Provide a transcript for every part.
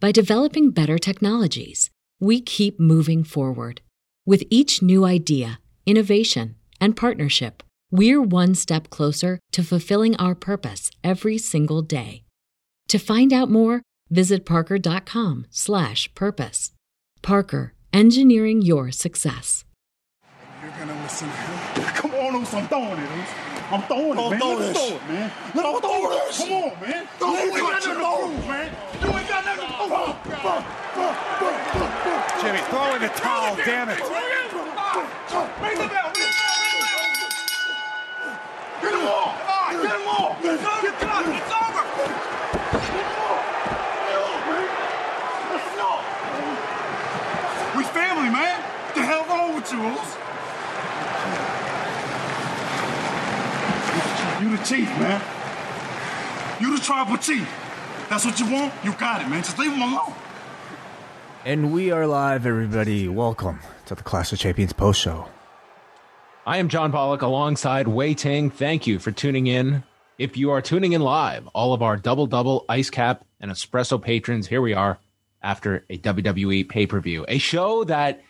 by developing better technologies. We keep moving forward. With each new idea, innovation, and partnership, we're one step closer to fulfilling our purpose every single day. To find out more, visit parker.com/purpose. Parker, engineering your success. You're gonna listen. Come on, Uce, I'm throwing it, Uce. I'm throwing it, man. throw Let's throw it, man. Don't Let's throw it. this. Come on, man. Don't you throw got it. to prove, man. Jimmy, throw in the towel, damn it. Ring. Get him all. All right, get him all. It's over. Get him all. Let's. We family, man. What the hell wrong with you, Uce? You the chief, man. You the tribal chief. That's what you want? You got it, man. Just leave him alone. And we are live, everybody. Welcome to the Clash of Champions post show. I am John Pollock alongside Wai Ting. Thank you for tuning in. If you are tuning in live, all of our double double ice cap and espresso patrons, here we are after a WWE pay per view. A show that,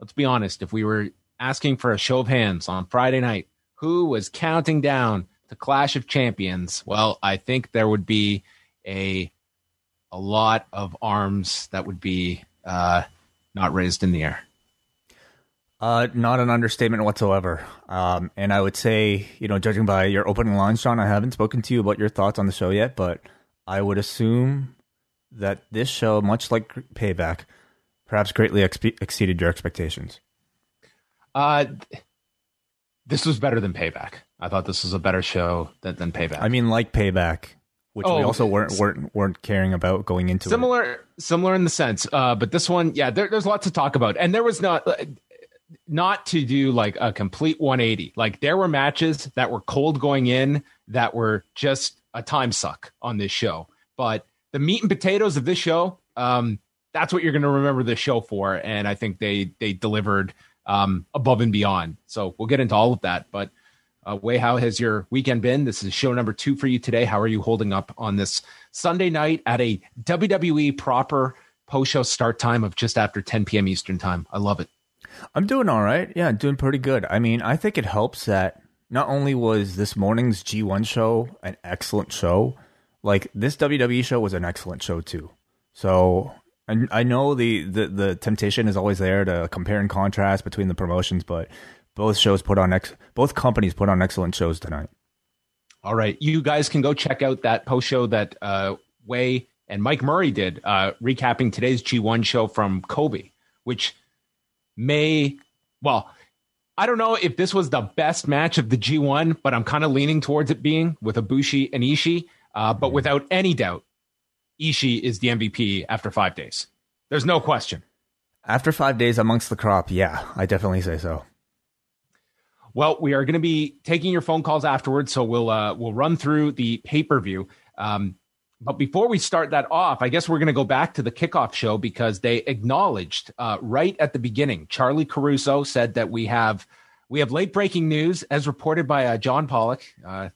let's be honest, if we were asking for a show of hands on Friday night, who was counting down to Clash of Champions? Well, I think there would be a a lot of arms that would be uh, not raised in the air. Uh, not an understatement whatsoever. Um, and I would say, you know, judging by your opening lines, Sean, I haven't spoken to you about your thoughts on the show yet, but I would assume that this show, much like Payback, perhaps greatly expe- exceeded your expectations. Uh, this was better than Payback. I thought this was a better show than, than Payback. I mean, like Payback, which we Oh, also weren't weren't weren't caring about going into it. similar, similar in the sense. Uh, but this one, yeah, there, there's lots to talk about, and there was not. Not to do like a complete 180. Like there were matches that were cold going in that were just a time suck on this show. But the meat and potatoes of this show, um, that's what you're going to remember this show for. And I think they they delivered um, above and beyond. So we'll get into all of that. But uh, Wai, how has your weekend been? This is show number two for you today. How are you holding up on this Sunday night at a WWE proper post show start time of just after 10 p.m. Eastern time? I love it. I'm doing all right. Yeah, doing pretty good. I mean, I think it helps that not only was this morning's G1 show an excellent show, like this WWE show was an excellent show too. So I, I know the, the the temptation is always there to compare and contrast between the promotions, but both shows put on ex both companies put on excellent shows tonight. All right. You guys can go check out that post show that uh, Wai and Mike Murray did, uh, recapping today's G1 show from Kobe, which may, well, I don't know if this was the best match of the G1, but I'm kind of leaning towards it being with Ibushi and Ishii. Uh, but without any doubt, Ishii is the MVP after five days. There's no question. After five days amongst the crop, yeah, I definitely say so. Well, we are going to be taking your phone calls afterwards, so we'll uh, we'll run through the pay per view. Um, but before we start that off, I guess we're going to go back to the kickoff show because they acknowledged uh, right at the beginning. Charly Caruso said that we have we have late breaking news, as reported by uh, John Pollock. Uh,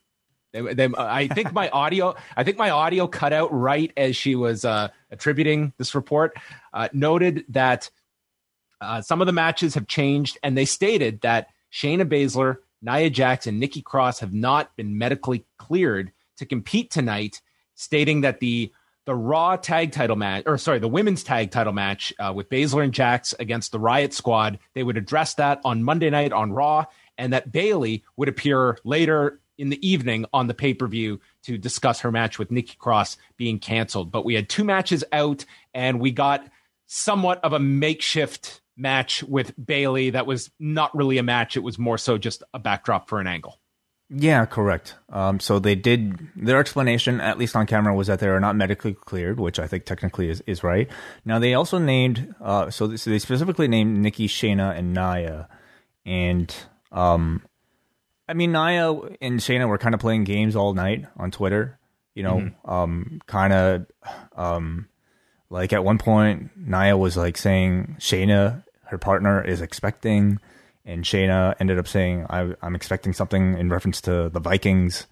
they, they, I think my audio, I think my audio cut out right as she was uh, attributing this report. Uh, noted that uh, some of the matches have changed, and they stated that Shayna Baszler, Nia Jax, and Nikki Cross have not been medically cleared to compete tonight, stating that the the Raw tag title match, or sorry, the women's tag title match uh, with Baszler and Jax against the Riot Squad. They would address that on Monday night on Raw, and that Bayley would appear later in the evening on the pay per view to discuss her match with Nikki Cross being canceled. But we had two matches out, and we got somewhat of a makeshift match with Bayley that was not really a match. It was more so just a backdrop for an angle. Yeah, correct. Um, so they did their explanation, at least on camera, was that they are not medically cleared, which I think technically is, is right. Now they also named, uh, so, they specifically named Nikki, Shayna, and Nia, and um, I mean Nia and Shayna were kind of playing games all night on Twitter. You know, mm-hmm. um, kind of, um, like at one point Nia was like saying Shayna, her partner, is expecting and Shayna ended up saying, I, am expecting something in reference to the Vikings."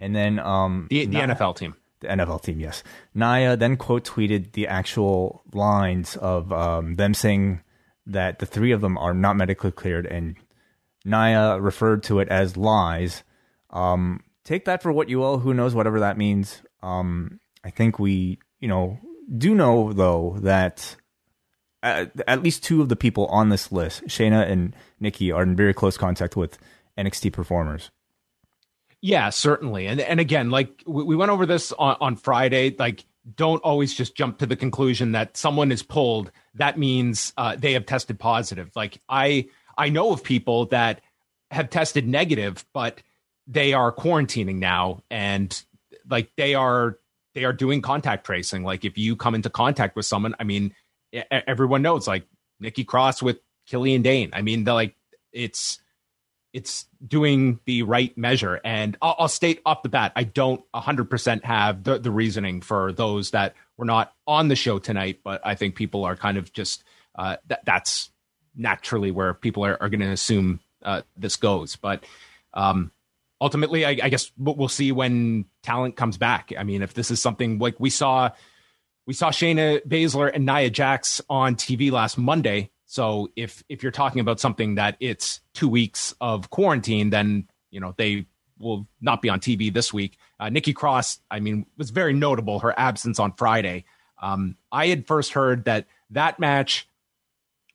And then um, the, the NFL team, the NFL team, yes. Nia then quote tweeted the actual lines of um, them saying that the three of them are not medically cleared, and Nia referred to it as lies. Um, take that for what you will. Who knows? Whatever that means. Um, I think we, you know, do know though that at, at least two of the people on this list, Shayna and Nikki, are in very close contact with NXT performers. Yeah, certainly. And and again, like we, went over this on, on Friday, like don't always just jump to the conclusion that someone is pulled. That means uh, they have tested positive. Like I I know of people that have tested negative, but they are quarantining now, and like they are they are doing contact tracing. Like if you come into contact with someone, I mean, everyone knows like Nikki Cross with Killian Dain. I mean, like it's it's doing the right measure. And I'll, I'll state off the bat, I don't 100% have the, the reasoning for those that were not on the show tonight, but I think people are kind of just uh, that that's naturally where people are, are going to assume uh, this goes. But um, ultimately, I, I guess we'll see when talent comes back. I mean, if this is something like we saw we saw Shayna Baszler and Nia Jax on TV last Monday. So if if you're talking about something that it's two weeks of quarantine, then you know they will not be on TV this week. Uh, Nikki Cross, I mean, was very notable her absence on Friday. Um, I had first heard that that match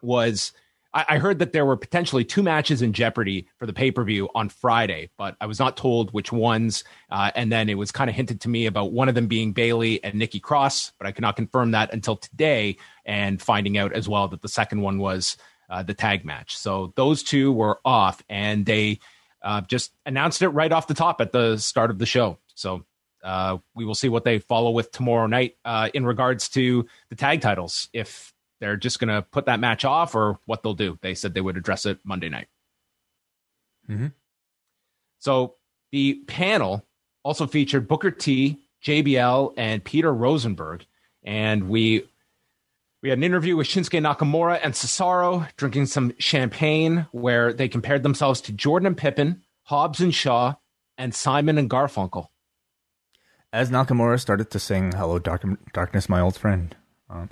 was I, heard that there were potentially two matches in jeopardy for the pay per view on Friday, but I was not told which ones. Uh, and then it was kind of hinted to me about one of them being Bayley and Nikki Cross, but I could not confirm that until today and finding out as well that the second one was uh, the tag match. So those two were off, and they uh, just announced it right off the top at the start of the show. So uh, we will see what they follow with tomorrow night uh, in regards to the tag titles. If they're just going to put that match off or what they'll do. They said they would address it Monday night. Mm-hmm. So the panel also featured Booker T, JBL, and Peter Rosenberg. And we we had an interview with Shinsuke Nakamura and Cesaro drinking some champagne where they compared themselves to Jordan and Pippen, Hobbs and Shaw, and Simon and Garfunkel. As Nakamura started to sing Hello Dark- Darkness, My Old Friend. Um,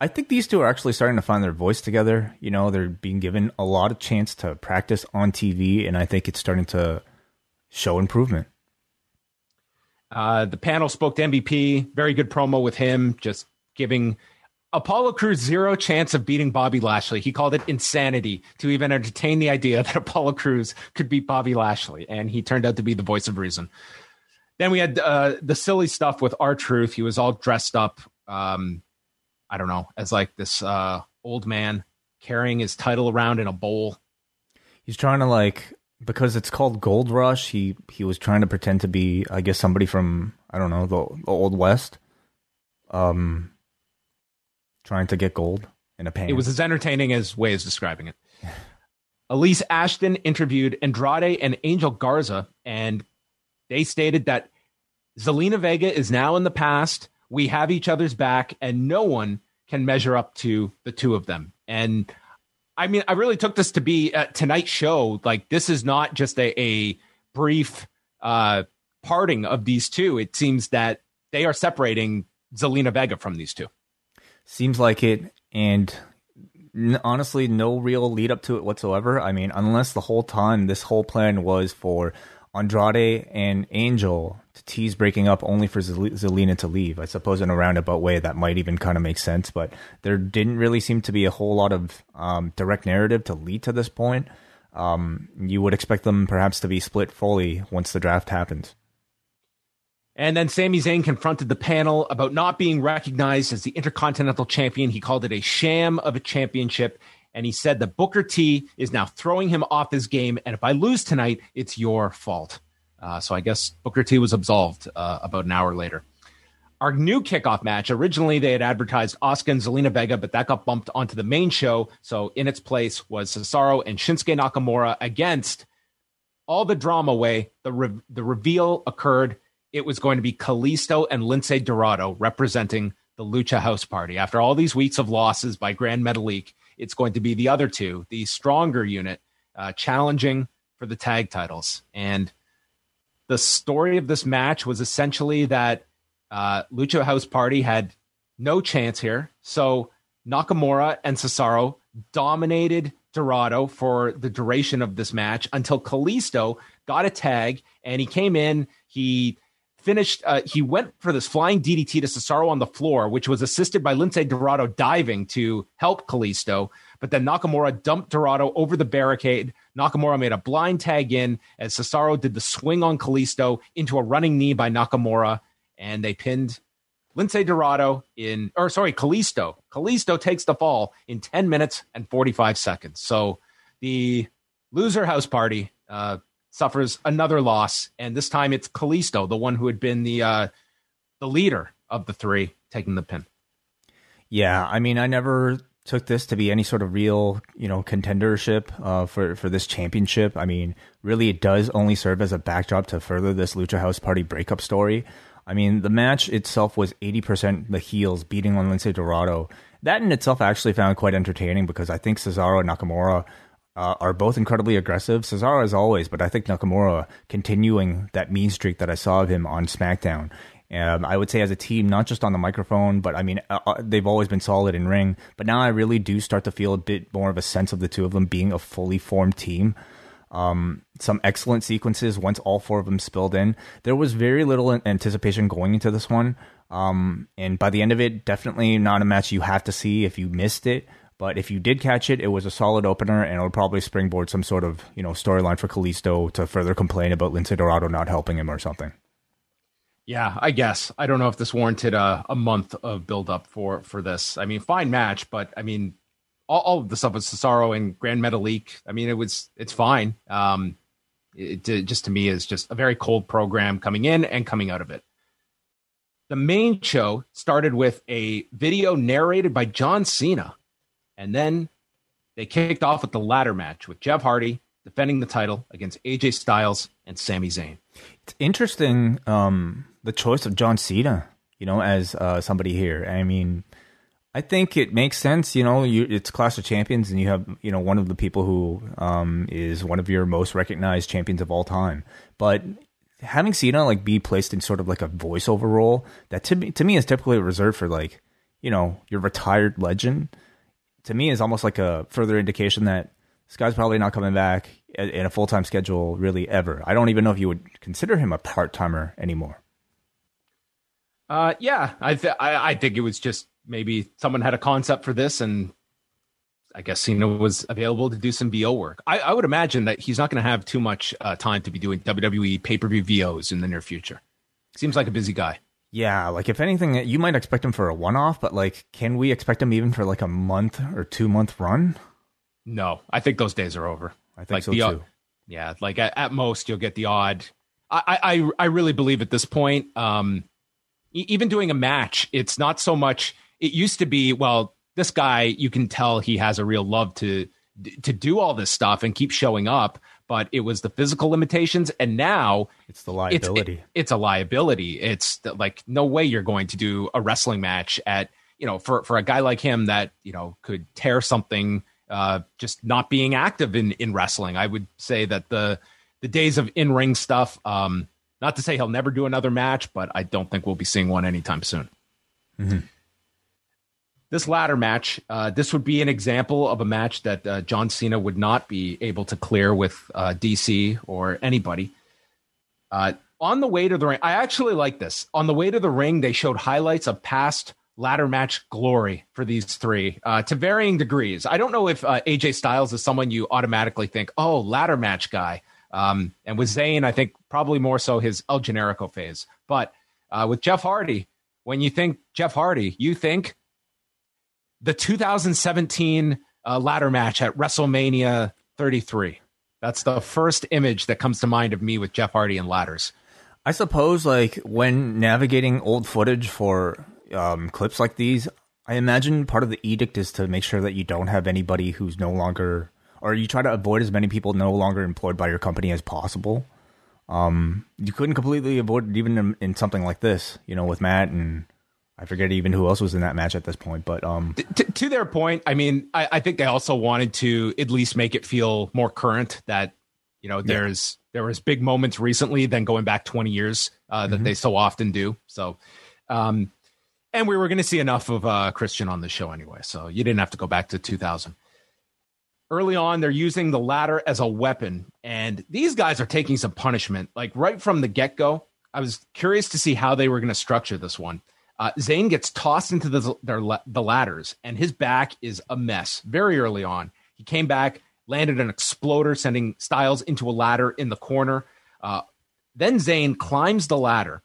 I think these two are actually starting to find their voice together. You know, they're being given a lot of chance to practice on TV, and I think it's starting to show improvement. Uh, the panel spoke to MVP. Very good promo with him, just giving Apollo Crews zero chance of beating Bobby Lashley. He called it insanity to even entertain the idea that Apollo Crews could beat Bobby Lashley, and he turned out to be the voice of reason. Then we had uh, the silly stuff with R-Truth. He was all dressed up. Um, I don't know, as like this uh, old man carrying his title around in a bowl. He's trying to like because it's called Gold Rush. He he was trying to pretend to be, I guess, somebody from I don't know the, the old west, um, trying to get gold in a pan. It was as entertaining as Wai is describing it. Elise Ashton interviewed Andrade and Angel Garza, and they stated that Zelina Vega is now in the past we have each other's back, and no one can measure up to the two of them. And I mean, I really took this to be a tonight's show. Like, this is not just a, a brief uh, parting of these two. It seems that they are separating Zelina Vega from these two. Seems like it. And honestly, no real lead up to it whatsoever. I mean, unless the whole time this whole plan was for Andrade and Angel to tease breaking up only for Zelina to leave. I suppose in a roundabout way that might even kind of make sense, but there didn't really seem to be a whole lot of um, direct narrative to lead to this point. Um, you would expect them perhaps to be split fully once the draft happens. And then Sami Zayn confronted the panel about not being recognized as the Intercontinental Champion. He called it a sham of a championship. And he said that Booker T is now throwing him off his game. And if I lose tonight, it's your fault. Uh, so I guess Booker T was absolved uh, about an hour later. Our new kickoff match, originally they had advertised Asuka and Zelina Vega, but that got bumped onto the main show. So in its place was Cesaro and Shinsuke Nakamura against all the drama way. The, re- the reveal occurred it was going to be Kalisto and Lince Dorado representing the Lucha House Party. After all these weeks of losses by Grand Metalik, it's going to be the other two, the stronger unit, uh, challenging for the tag titles. And the story of this match was essentially that uh, Lucha House Party had no chance here. So Nakamura and Cesaro dominated Dorado for the duration of this match until Kalisto got a tag and he came in. He finished. Uh, he went for this flying DDT to Cesaro on the floor, which was assisted by Lince Dorado diving to help Kalisto. But then Nakamura dumped Dorado over the barricade. Nakamura made a blind tag in as Cesaro did the swing on Kalisto into a running knee by Nakamura, and they pinned Lince Dorado in, or sorry, Kalisto. Kalisto takes the fall in 10 minutes and 45 seconds. So the loser house party uh, suffers another loss, and this time it's Kalisto, the one who had been the uh, the leader of the three, taking the pin. Yeah, I mean, I never took this to be any sort of real, you know, contendership uh, for for this championship. I mean, really, it does only serve as a backdrop to further this Lucha House Party breakup story. I mean, the match itself was eighty percent the heels beating on Lince Dorado. That in itself I actually found quite entertaining because I think Cesaro and Nakamura uh, are both incredibly aggressive. Cesaro as always, but I think Nakamura continuing that mean streak that I saw of him on SmackDown. Um, I would say as a team, not just on the microphone, but I mean, uh, uh, they've always been solid in ring. But now I really do start to feel a bit more of a sense of the two of them being a fully formed team. Um, some excellent sequences once all four of them spilled in. There was very little anticipation going into this one. Um, and by the end of it, definitely not a match you have to see if you missed it. But if you did catch it, it was a solid opener, and it'll probably springboard some sort of you know storyline for Kalisto to further complain about Lince Dorado not helping him or something. Yeah, I guess I don't know if this warranted a, a month of build up for for this. I mean, fine match, but I mean, all, all the stuff with Cesaro and Grand Metalik. I mean, it was it's fine. Um, it, it just to me is just a very cold program coming in and coming out of it. The main show started with a video narrated by John Cena and then they kicked off with the ladder match with Jeff Hardy defending the title against AJ Styles and Sami Zayn. It's interesting um, the choice of John Cena, you know, as uh, somebody here. I mean, I think it makes sense. You know, you, it's Clash of Champions, and you have you know one of the people who um, is one of your most recognized champions of all time. But having Cena like be placed in sort of like a voiceover role that to me to me is typically reserved for like you know your retired legend to me is almost like a further indication that guy's probably not coming back in a full time schedule really ever. I don't even know if you would consider him a part timer anymore. Uh, yeah, I, th- I I think it was just maybe someone had a concept for this, and I guess Cena was available to do some VO work. I, I would imagine that he's not going to have too much uh, time to be doing WWE pay per view VOs in the near future. Seems like a busy guy. Yeah, like if anything, you might expect him for a one off, but like, can we expect him even for like a month or two month run? No, I think those days are over. I think like so the, too. Yeah, like at, at, most you'll get the odd. I, I I really believe at this point, um, even doing a match, it's not so much. It used to be well, this guy you can tell he has a real love to to do all this stuff and keep showing up but it was the physical limitations and now it's the liability. It's, it, it's a liability. It's the, like no way you're going to do a wrestling match at you know for for a guy like him that you know could tear something uh just not being active in in wrestling. I would say that the the days of in-ring stuff um not to say he'll never do another match but i don't think we'll be seeing one anytime soon. Mm-hmm this ladder match, uh, this would be an example of a match that uh, John Cena would not be able to clear with uh, DC or anybody. Uh, on the way to the ring, I actually like this. On the way to the ring, they showed highlights of past ladder match glory for these three uh, to varying degrees. I don't know if uh, AJ Styles is someone you automatically think, oh, ladder match guy. Um, and with Zayn, I think probably more so his El Generico phase. But with Jeff Hardy, when you think Jeff Hardy, you think the 2017 uh, ladder match at WrestleMania 33. That's the first image that comes to mind of me with Jeff Hardy and ladders. I suppose, like when navigating old footage for um, clips like these, I imagine part of the edict is to make sure that you don't have anybody who's no longer, or you try to avoid as many people no longer employed by your company as possible. Um, you couldn't completely avoid it even in, in something like this, you know, with Matt and I forget even who else was in that match at this point, but um, to, to their point, I mean, I, I, think they also wanted to at least make it feel more current that you know there's yeah. there was big moments recently than going back 20 years uh, that mm-hmm. they so often do. So, um, and we were going to see enough of uh, Christian on the show anyway, so you didn't have to go back to 2000. Early on, they're using the ladder as a weapon, and these guys are taking some punishment, like right from the get go. I was curious to see how they were going to structure this one. Uh, Zayn gets tossed into the, their, the ladders, and his back is a mess very early on. He came back, landed an exploder, sending Styles into a ladder in the corner. Uh, then Zayn climbs the ladder,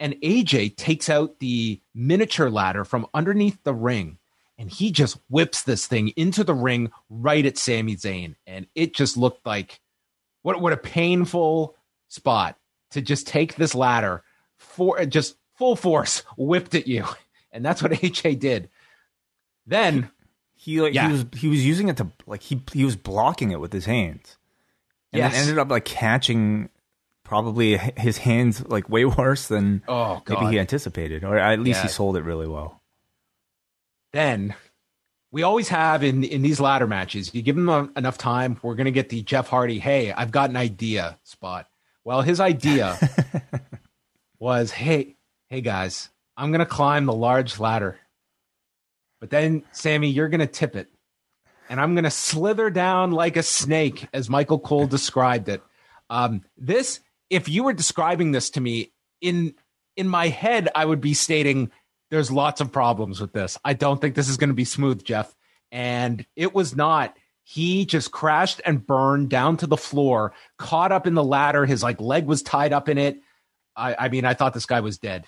and AJ takes out the miniature ladder from underneath the ring, and he just whips this thing into the ring right at Sami Zayn. And it just looked like what, what a painful spot to just take this ladder for just full force whipped at you, and that's what AJ did. Then he like yeah. he was he was using it to like he he was blocking it with his hands, and yes. ended up like catching probably his hands like way worse than oh, maybe he anticipated, or at least yeah. he sold it really well. Then we always have in in these ladder matches. You give him enough time, we're gonna get the Jeff Hardy. Hey, I've got an idea spot. Well, his idea was, hey, hey guys, I'm going to climb the large ladder. But then, Sami, you're going to tip it. And I'm going to slither down like a snake, as Michael Cole described it. Um, this, if you were describing this to me in in my head, I would be stating there's lots of problems with this. I don't think this is going to be smooth, Jeff. And it was not. He just crashed and burned down to the floor, caught up in the ladder. His like leg was tied up in it. I, I mean, I thought this guy was dead.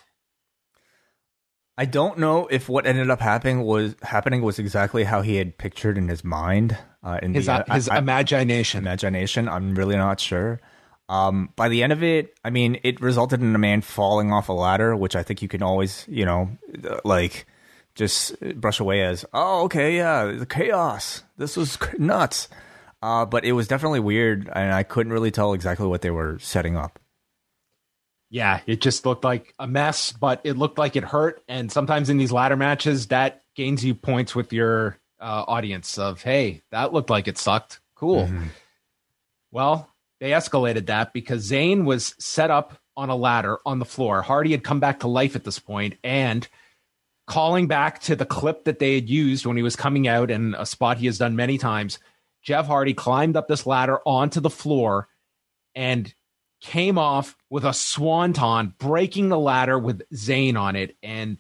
I don't know if what ended up happening was happening was exactly how he had pictured in his mind. Uh, in his the, uh, his I, imagination. Imagination. I'm really not sure. Um, by the end of it, I mean, it resulted in a man falling off a ladder, which I think you can always, you know, like just brush away as, oh, okay, yeah, the chaos. This was nuts. Uh, but it was definitely weird, and I couldn't really tell exactly what they were setting up yeah, it just looked like a mess, but it looked like it hurt. And sometimes in these ladder matches, that gains you points with your uh, audience of, hey, that looked like it sucked. Cool. Mm-hmm. Well, they escalated that because Zayn was set up on a ladder on the floor. Hardy had come back to life at this point and calling back to the clip that they had used when he was coming out and a spot he has done many times. Jeff Hardy climbed up this ladder onto the floor and came off with a swanton, breaking the ladder with Zayn on it. And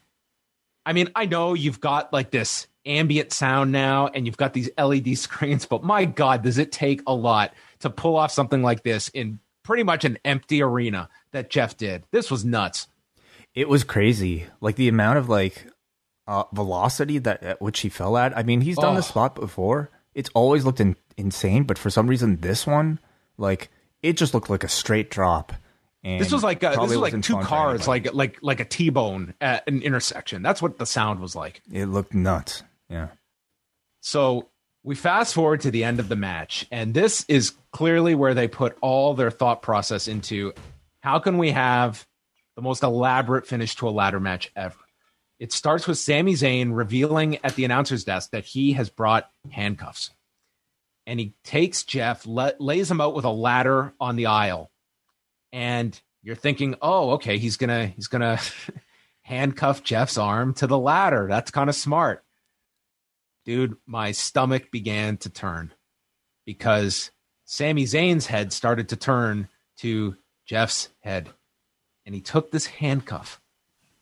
I mean, I know you've got like this ambient sound now and you've got these LED screens, but my God, does it take a lot to pull off something like this in pretty much an empty arena that Jeff did? This was nuts. It was crazy. Like the amount of like uh, velocity that at which he fell at. I mean, he's done oh. this spot before. It's always looked in, insane, but for some reason, this one, like, it just looked like a straight drop. And this was like a, this was like two cars, like like like a T-bone at an intersection. That's what the sound was like. It looked nuts. Yeah. So we fast forward to the end of the match, and this is clearly where they put all their thought process into how can we have the most elaborate finish to a ladder match ever. It starts with Sami Zayn revealing at the announcer's desk that he has brought handcuffs and he takes Jeff, lays him out with a ladder on the aisle, and you're thinking, oh, okay, he's gonna he's gonna handcuff Jeff's arm to the ladder. That's kind of smart, dude. My stomach began to turn because Sami Zayn's head started to turn to Jeff's head. And he took this handcuff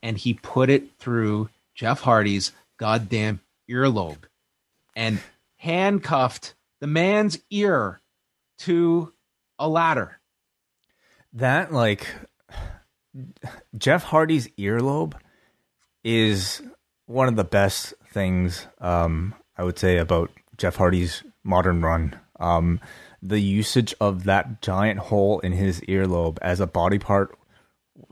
and he put it through Jeff Hardy's goddamn earlobe and handcuffed the man's ear to a ladder. That like Jeff Hardy's earlobe is one of the best things um, I would say about Jeff Hardy's modern run. Um, the usage of that giant hole in his earlobe as a body part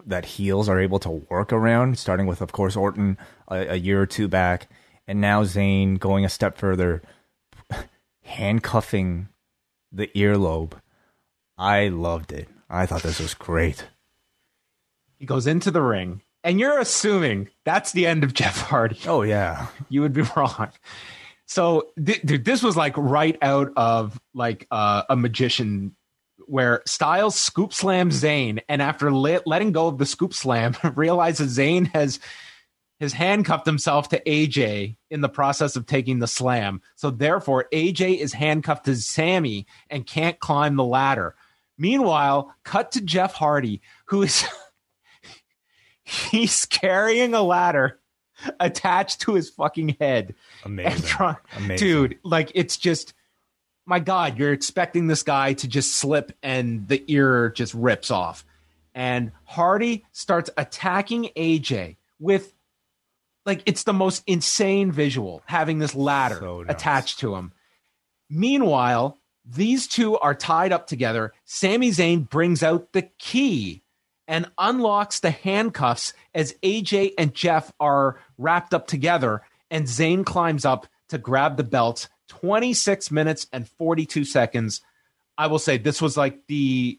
that heels are able to work around, starting with, of course, Orton a, a year or two back, and now Zayn going a step further, handcuffing the earlobe. I loved it. I thought this was great. He goes into the ring, and you're assuming that's the end of Jeff Hardy. Oh yeah, you would be wrong. So, th- dude, this was like right out of like uh, a magician where Styles scoop slams Zayn, and after letting go of the scoop slam, realizes Zayn has has handcuffed himself to AJ in the process of taking the slam. So therefore, AJ is handcuffed to Sami and can't climb the ladder. Meanwhile, cut to Jeff Hardy, who is he's carrying a ladder attached to his fucking head. Amazing. Try, Amazing. Dude, like it's just my God, you're expecting this guy to just slip and the ear just rips off. And Hardy starts attacking AJ with like it's the most insane visual having this ladder So attached to him. Meanwhile, these two are tied up together. Sami Zayn brings out the key and unlocks the handcuffs as AJ and Jeff are wrapped up together. And Zayn climbs up to grab the belt. 26 minutes and 42 seconds. I will say this was like the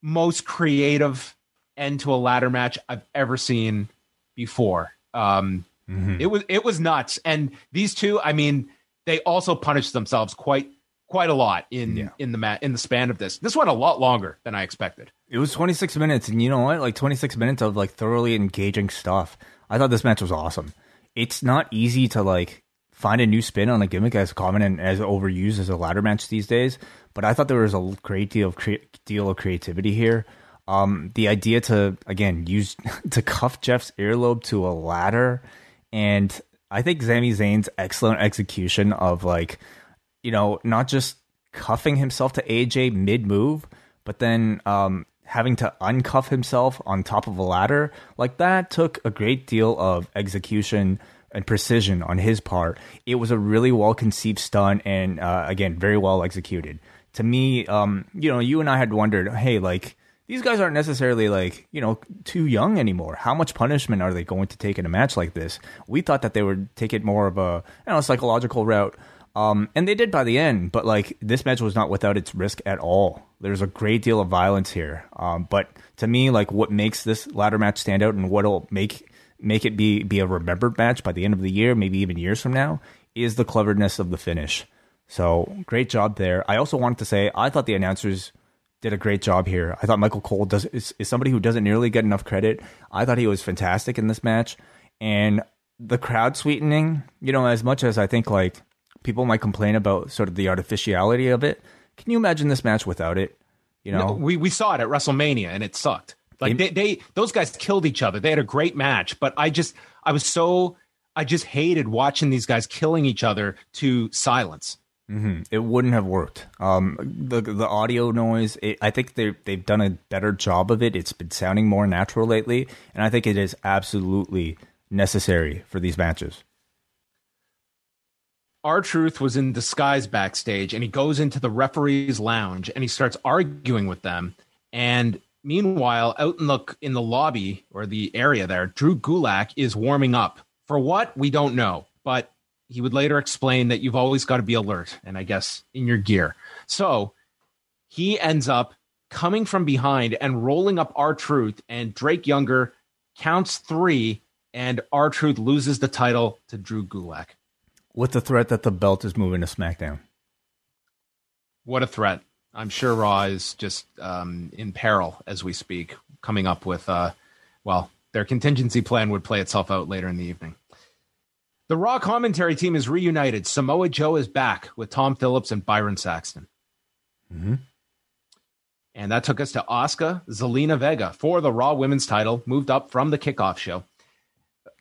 most creative end to a ladder match I've ever seen before. Um, Mhm. It was it was nuts, and these two, I mean, they also punished themselves quite quite a lot in Yeah. in the mat in the span of this. This went a lot longer than I expected. It was 26 minutes, and you know what? Like 26 minutes of like thoroughly engaging stuff. I thought this match was awesome. It's not easy to like find a new spin on a gimmick as common and as overused as a ladder match these days, but I thought there was a great deal of crea- deal of creativity here. Um, the idea to again use to cuff Jeff's earlobe to a ladder, and I think Sami Zayn's excellent execution of like you know, not just cuffing himself to AJ mid move, but then um, having to uncuff himself on top of a ladder, like that took a great deal of execution and precision on his part. It was a really well conceived stunt and, uh, again, very well executed. To me, um, you know, you and I had wondered, hey, like, these guys aren't necessarily like you know too young anymore. How much punishment are they going to take in a match like this? We thought that they would take it more of a you know psychological route, um, and they did by the end. But like this match was not without its risk at all. There's a great deal of violence here, um, but to me, like what makes this ladder match stand out and what'll make make it be be a remembered match by the end of the year, maybe even years from now, is the cleverness of the finish. So great job there. I also wanted to say I thought the announcers did a great job here. I thought Michael Cole does is, is somebody who doesn't nearly get enough credit. I thought he was fantastic in this match, and the crowd sweetening. You know, as much as I think like people might complain about sort of the artificiality of it, can you imagine this match without it? You know, No, we we saw it at WrestleMania and it sucked. Like they, they those guys killed each other. They had a great match, but I just I was so I just hated watching these guys killing each other to silence. Mhm. It wouldn't have worked. Um, the the audio noise. It, I think they they've done a better job of it. It's been sounding more natural lately, and I think it is absolutely necessary for these matches. R-Truth was in disguise backstage and he goes into the referee's lounge and he starts arguing with them. And meanwhile, out in the in the lobby or the area there, Drew Gulak is warming up. For what? We don't know. But he would later explain that you've always got to be alert and I guess in your gear. So he ends up coming from behind and rolling up R-Truth and Drake Younger counts three and R-Truth loses the title to Drew Gulak. With the threat that the belt is moving to SmackDown. What a threat. I'm sure Raw is just um, in peril as we speak, coming up with, uh, well, their contingency plan would play itself out later in the evening. The Raw commentary team is reunited. Samoa Joe is back with Tom Phillips and Byron Saxton. Mhm. And that took us to Asuka Zelina Vega for the Raw Women's title, moved up from the kickoff show.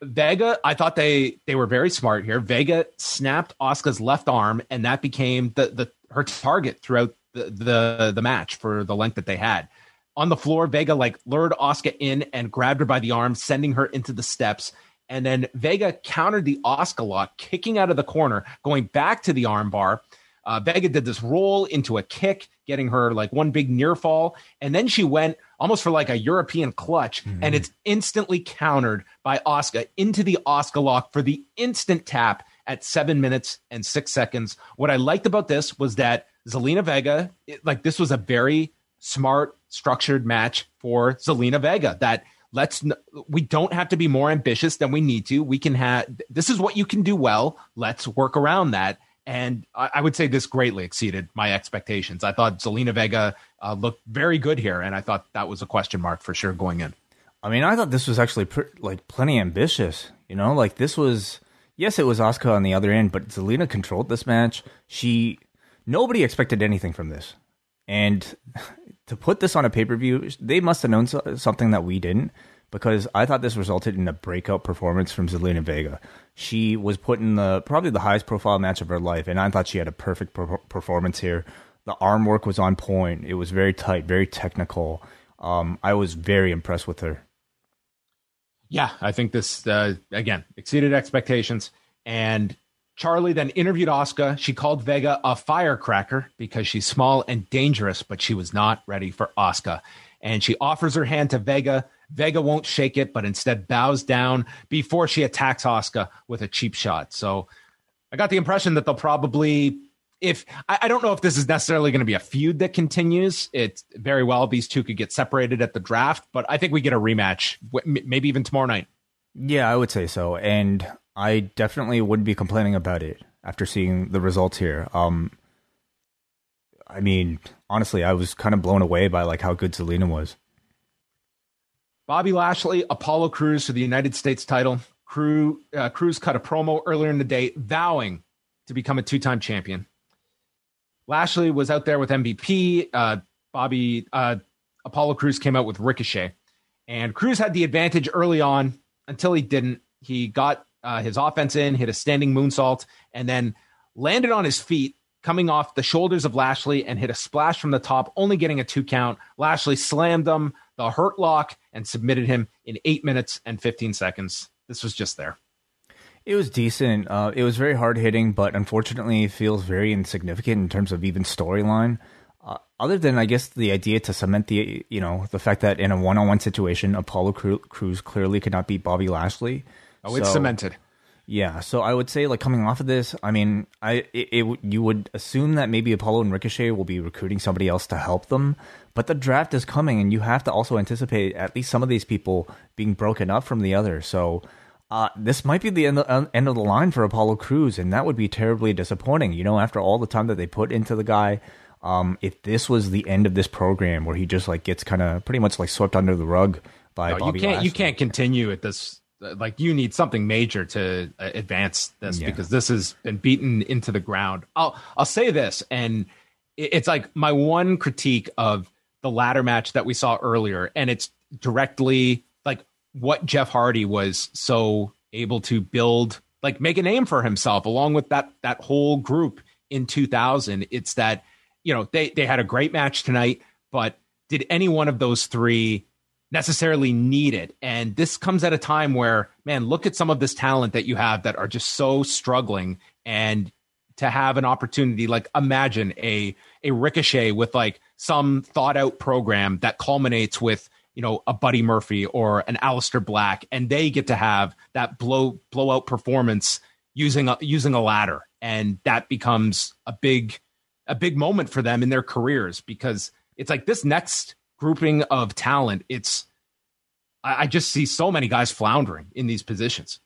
Vega, I thought they they were very smart here. Vega snapped Asuka's left arm, and that became the the her target throughout the the, the match for the length that they had. On the floor, Vega like lured Asuka in and grabbed her by the arm, sending her into the steps. And then Vega countered the lock, kicking out of the corner, going back to the armbar. Uh, Vega did this roll into a kick, getting her like one big near fall. And then she went almost for like a European clutch, mm-hmm. and it's instantly countered by Asuka into the Asuka lock for the instant tap at seven minutes and six seconds. What I liked about this was that Zelina Vega, it, like this was a very smart, structured match for Zelina Vega. That let's we don't have to be more ambitious than we need to. We can have this is what you can do well. Let's work around that. And I, I would say this greatly exceeded my expectations. I thought Zelina Vega uh, looked very good here, and I thought that was a question mark for sure going in. I mean, I thought this was actually like plenty ambitious. You know, like this was yes, it was Asuka on the other end, but Zelina controlled this match. She nobody expected anything from this, and to put this on a pay per view, they must have known so- something that we didn't. Because I thought this resulted in a breakout performance from Zelina Vega. She was put in the probably the highest profile match of her life, and I thought she had a perfect per- performance here. The arm work was on point. It was very tight, very technical. Um, I was very impressed with her. Yeah, I think this uh, again exceeded expectations. And Charlie then interviewed Asuka. She called Vega a firecracker because she's small and dangerous, but she was not ready for Asuka. And she offers her hand to Vega. Vega won't shake it, but instead bows down before she attacks Asuka with a cheap shot. So I got the impression that they'll probably if I, I, don't know if this is necessarily going to be a feud that continues. It very well these two could get separated at the draft, but I think we get a rematch, maybe even tomorrow night. Yeah, I would say so, and I definitely wouldn't be complaining about it after seeing the results here. Um, I mean, honestly, I was kind of blown away by like how good Zelina was. Bobby Lashley, Apollo Crews for the United States title. Crew, uh, Crews cut a promo earlier in the day vowing to become a two-time champion. Lashley was out there with MVP. Uh, Bobby uh, Apollo Crews came out with Ricochet, and Crews had the advantage early on until he didn't. He got uh, his offense in, hit a standing moonsault, and then landed on his feet, coming off the shoulders of Lashley, and hit a splash from the top, only getting a two count. Lashley slammed him, the hurt lock, and submitted him in eight minutes and 15 seconds. This was just there. It was decent. Uh, it was very hard hitting, but unfortunately, feels very insignificant in terms of even storyline. Uh, other than, I guess, the idea to cement the, you know, the fact that in a one-on-one situation, Apollo Crews clearly could not beat Bobby Lashley. Oh, it's so, cemented. Yeah, so I would say, like coming off of this, I mean, I it, it, you would assume that maybe Apollo and Ricochet will be recruiting somebody else to help them, but the draft is coming, and you have to also anticipate at least some of these people being broken up from the other. So uh, this might be the end of, end of the line for Apollo Crews, and that would be terribly disappointing. You know, after all the time that they put into the guy, um, if this was the end of this program where he just like gets kind of pretty much like swept under the rug by no, Bobby you can't Lashley. you can't continue at this. Like you need something major to uh, advance this yeah. because this has been beaten into the ground. I'll I'll say this, and it's like my one critique of the ladder match that we saw earlier, and it's directly like what Jeff Hardy was so able to build, like make a name for himself along with that that whole group in 2000. It's that you know they they had a great match tonight, but did any one of those three necessarily need it? And this comes at a time where, man, look at some of this talent that you have that are just so struggling, and to have an opportunity, like imagine a a ricochet with like some thought out program that culminates with you know, a Buddy Murphy or an Aleister Black, and they get to have that blow blowout performance using a, using a ladder, and that becomes a big a big moment for them in their careers because it's like this next grouping of talent. It's I, I just see so many guys floundering in these positions.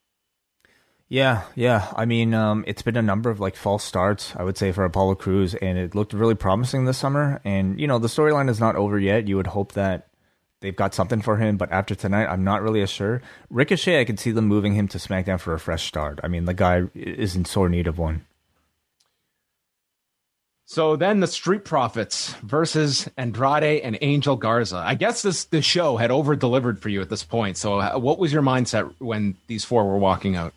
Yeah, yeah. I mean, um, it's been a number of like false starts, I would say, for Apollo Crews, and it looked really promising this summer. And you know, the storyline is not over yet. You would hope that they've got something for him. But after tonight, I'm not really as sure. Ricochet, I could see them moving him to SmackDown for a fresh start. I mean, the guy is in sore need of one. So then the Street Profits versus Andrade and Angel Garza. I guess this the show had over delivered for you at this point. So uh, what was your mindset when these four were walking out?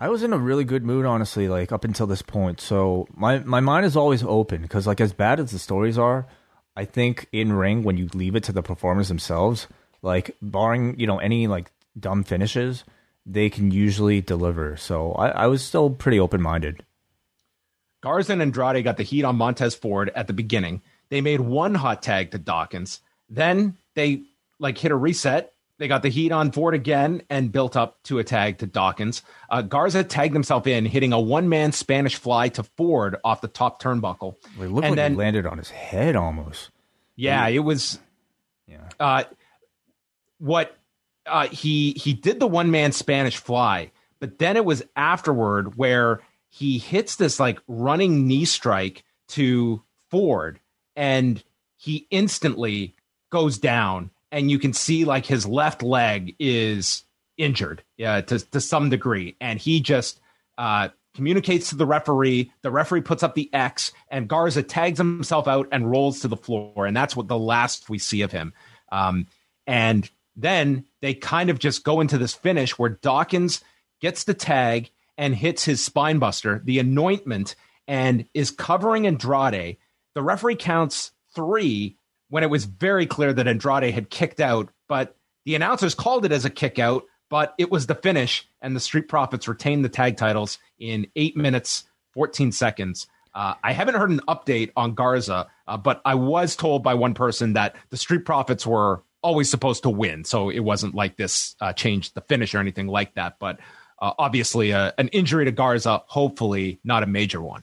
I was in a really good mood, honestly, like up until this point. So my my mind is always open because, like, as bad as the stories are, I think in ring when you leave it to the performers themselves, like barring you know any like dumb finishes, they can usually deliver. So I, I was still pretty open minded. Garza and Andrade got the heat on Montez Ford at the beginning. They made one hot tag to Dawkins. Then they like hit a reset. They got the heat on Ford again and built up to a tag to Dawkins. Uh, Garza tagged himself in, hitting a one man Spanish fly to Ford off the top turnbuckle. It looked And like then- he landed on his head almost. Yeah, it was. Yeah. Uh, what uh, he he did the one man Spanish fly, but then it was afterward where he hits this like running knee strike to Ford, and he instantly goes down, and you can see like his left leg is injured, yeah, to to some degree, and he just uh, communicates to the referee. The referee puts up the X, and Garza tags himself out and rolls to the floor, and that's what the last we see of him. Um, and then they kind of just go into this finish where Dawkins gets the tag and hits his spine buster, the anointment, and is covering Andrade. The referee counts three when it was very clear that Andrade had kicked out, but the announcers called it as a kick out, but it was the finish, and the Street Profits retained the tag titles in eight minutes, 14 seconds. Uh, I haven't heard an update on Garza, uh, but I was told by one person that the Street Profits were always supposed to win, so it wasn't like this uh, changed the finish or anything like that. But uh, obviously, uh, an injury to Garza, hopefully not a major one.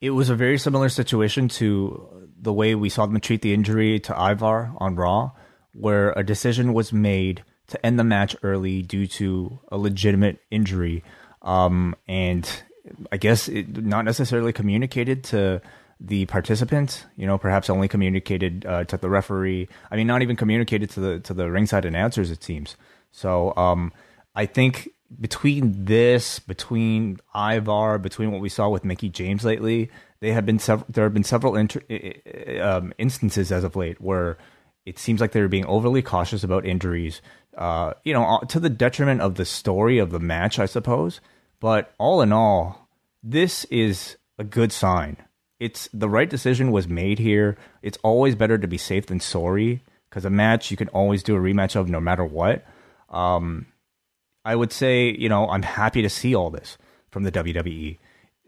It was a very similar situation to the way we saw them treat the injury to Ivar on Raw, where a decision was made to end the match early due to a legitimate injury. Um, and I guess it not necessarily communicated to the participants, you know, perhaps only communicated uh, to the referee. I mean, not even communicated to the to the ringside announcers. It seems. So um, I think between this, between Ivar, between what we saw with Mickie James lately, they have been sev- there have been several inter- um, instances as of late where it seems like they're being overly cautious about injuries. Uh, you know, uh, to the detriment of the story of the match, I suppose. But all in all, this is a good sign. It's the right decision was made here. It's always better to be safe than sorry because a match you can always do a rematch of no matter what. Um, I would say, you know, I'm happy to see all this from the WWE.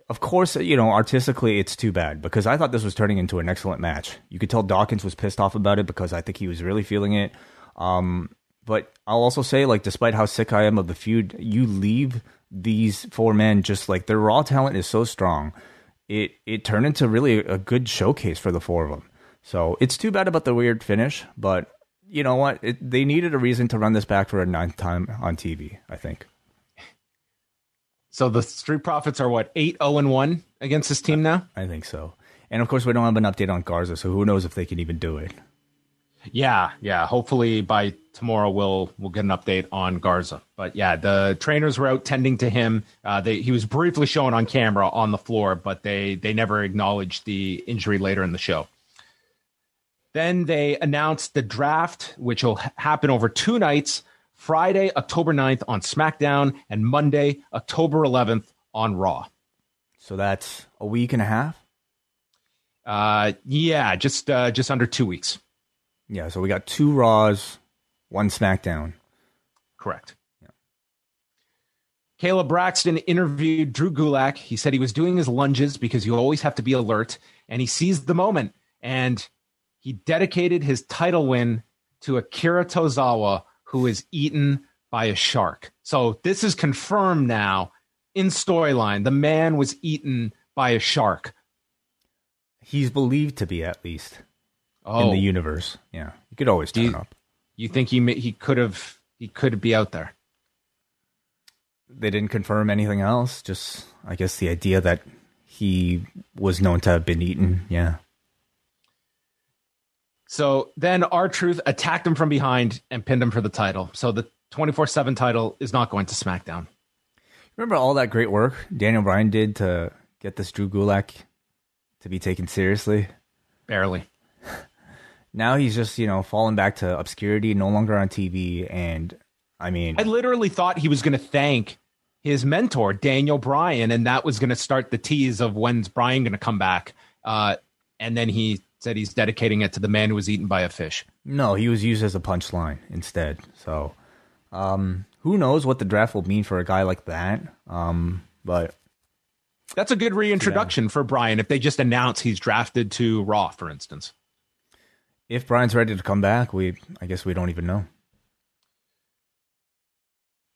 Of course, you know, artistically, it's too bad because I thought this was turning into an excellent match. You could tell Dawkins was pissed off about it because I think he was really feeling it. Um, but I'll also say, like, despite how sick I am of the feud, you leave these four men just like their raw talent is so strong. It it turned into really a good showcase for the four of them. So it's too bad about the weird finish, but you know what? It, they needed a reason to run this back for a ninth time on TV. I think. So the Street Profits are what eight zero and one against this team now. I think so. And of course, we don't have an update on Garza, so who knows if they can even do it. Yeah, yeah. Hopefully by tomorrow we'll we'll get an update on Garza. But yeah, the trainers were out tending to him. Uh, they, he was briefly shown on camera on the floor, but they they never acknowledged the injury later in the show. Then they announced the draft, which will happen over two nights Friday, October 9th on SmackDown, and Monday, October 11th on Raw. So that's a week and a half. Uh, yeah, just uh, just under two weeks. Yeah, so we got two Raws, one SmackDown. Correct. Yeah. Kayla Braxton interviewed Drew Gulak. He said he was doing his lunges because you always have to be alert, and he seized the moment and he dedicated his title win to Akira Tozawa, who is eaten by a shark. So this is confirmed now in storyline. The man was eaten by a shark. He's believed to be at least Oh, in the oh. universe. Yeah, he could always turn you- up. you think he he could have he could be out there? They didn't confirm anything else. Just, I guess, the idea that he was known to have been eaten. Yeah. So then R-Truth attacked him from behind and pinned him for the title. So the 24 7 title is not going to SmackDown. Remember all that great work Daniel Bryan did to get this Drew Gulak to be taken seriously. Barely. Now he's just, you know, falling back to obscurity, no longer on TV. And I mean, I literally thought he was going to thank his mentor, Daniel Bryan, and that was going to start the tease of when's Bryan going to come back. Uh, and then he said he's dedicating it to the man who was eaten by a fish. no, he was used as a punchline instead. So, um, who knows what the draft will mean for a guy like that? Um, but That's a good reintroduction for Bryan if they just announce he's drafted to Raw, for instance. if Bryan's ready to come back, we, I guess we don't even know.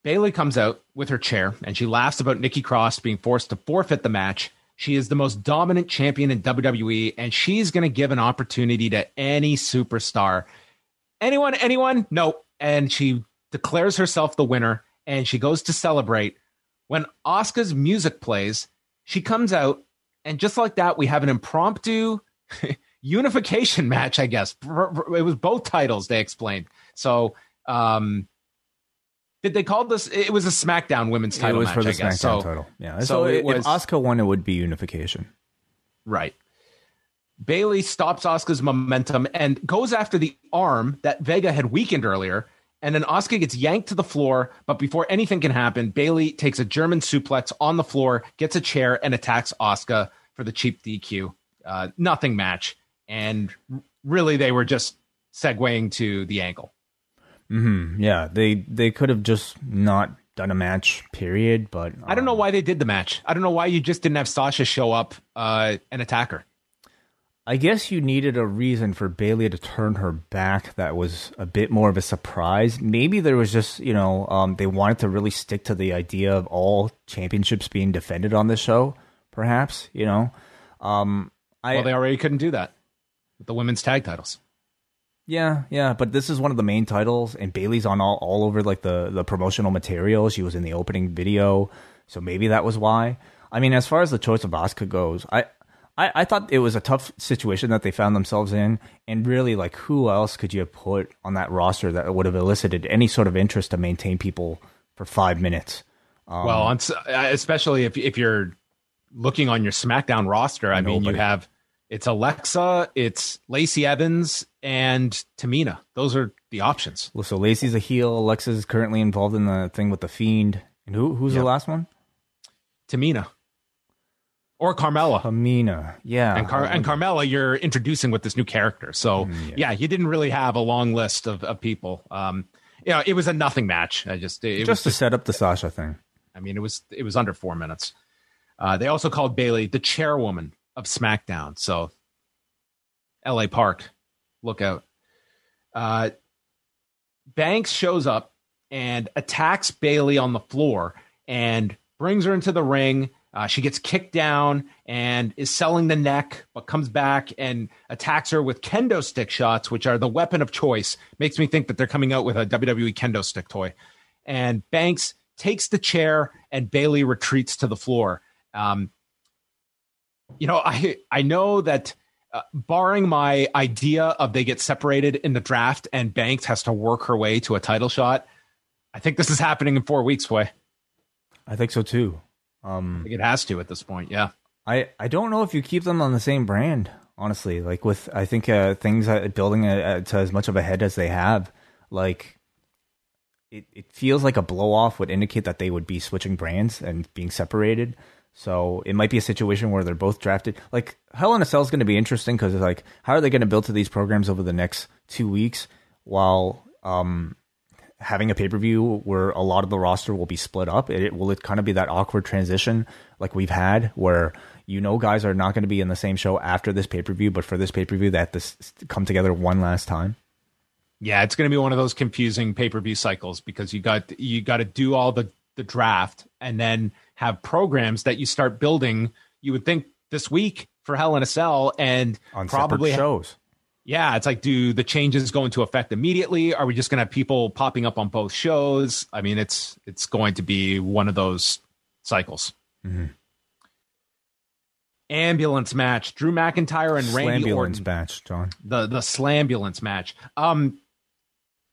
Bayley comes out with her chair and she laughs about Nikki Cross being forced to forfeit the match. She is the most dominant champion in WWE and she's going to give an opportunity to any superstar. Anyone, anyone? No. And she declares herself the winner and she goes to celebrate. When Asuka's music plays, she comes out and just like that, we have an impromptu unification match, I guess. It was both titles, they explained. So, um, did they call this? It was a SmackDown Women's Title it was match, for the I guess. SmackDown So, title. Yeah. so So, it if was- Asuka won, it would be unification. Right. Bayley stops Asuka's momentum and goes after the arm that Vega had weakened earlier. And then Asuka gets yanked to the floor. But before anything can happen, Bayley takes a German suplex on the floor, gets a chair, and attacks Asuka for the cheap DQ. Uh, nothing match. And really, they were just segueing to the ankle. Hmm Yeah, they they could have just not done a match. Period. But I don't know um, why they did the match. I don't know why you just didn't have Sasha show up uh, and attack her. I guess you needed a reason for Bayley to turn her back that was a bit more of a surprise. Maybe there was just, you know, um, they wanted to really stick to the idea of all championships being defended on the show, perhaps, you know. Um, I, Well, they already couldn't do that with the women's tag titles. Yeah, yeah, but this is one of the main titles, and Bayley's on all, all over like the the promotional material. She was in the opening video, so maybe that was why. I mean, as far as the choice of Asuka goes, I, I I thought it was a tough situation that they found themselves in, and really, like, who else could you have put on that roster that would have elicited any sort of interest to maintain people for five minutes? Um, well, on, uh, especially if if you're looking on your SmackDown roster, I mean, you have it's Alexa, it's Lacey Evans, and Tamina. Those are the options. Well, so Lacey's a heel. Alexa's currently involved in the thing with the Fiend, and who who's Yep. the last one? Tamina or Carmella. Tamina, Yeah, and Car- and Carmella, you're introducing with this new character. So Mm, yeah. you didn't really have a long list of, of people. Um, you know, it was a nothing match. I just it, it just was to set up the Sasha thing. I mean, it was it was under four minutes. Uh, they also called Bayley the chairwoman of SmackDown. So, L.A. Park, look out. Uh, Banks shows up and attacks Bayley on the floor and brings her into the ring. Uh, she gets kicked down and is selling the neck, but comes back and attacks her with kendo stick shots, which are the weapon of choice. Makes me think that they're coming out with a WWE kendo stick toy. And Banks takes the chair and Bayley retreats to the floor. Um, you know, I I know that uh, barring my idea of they get separated in the draft and Banks has to work her way to a title shot, I think this is happening in four weeks. Way I think so too. I Um, think it has to at this point. Yeah. I I don't know if you keep them on the same brand. Honestly, like with I think uh, things uh, building uh, to as much of a head as they have, like it it feels like a blow off would indicate that they would be switching brands and being separated. So it might be a situation where they're both drafted. Like Hell in a Cell is going to be interesting because like how are they going to build to these programs over the next two weeks while um having a pay per view where a lot of the roster will be split up. It, will it kind of be that awkward transition like we've had where you know guys are not going to be in the same show after this pay per view, but for this pay per view they have to come together one last time. Yeah, it's going to be one of those confusing pay per view cycles because you got you got to do all the the draft and then have programs that you start building. You would think this week for Hell in a Cell and on probably shows. Yeah, it's like, do the changes go into effect immediately? Are we just going to have people popping up on both shows? I mean, it's it's going to be one of those cycles. Mhm. Ambulance match: Drew McIntyre and Randy Slambulance Orton. batch, John. The the slambulance match. Um,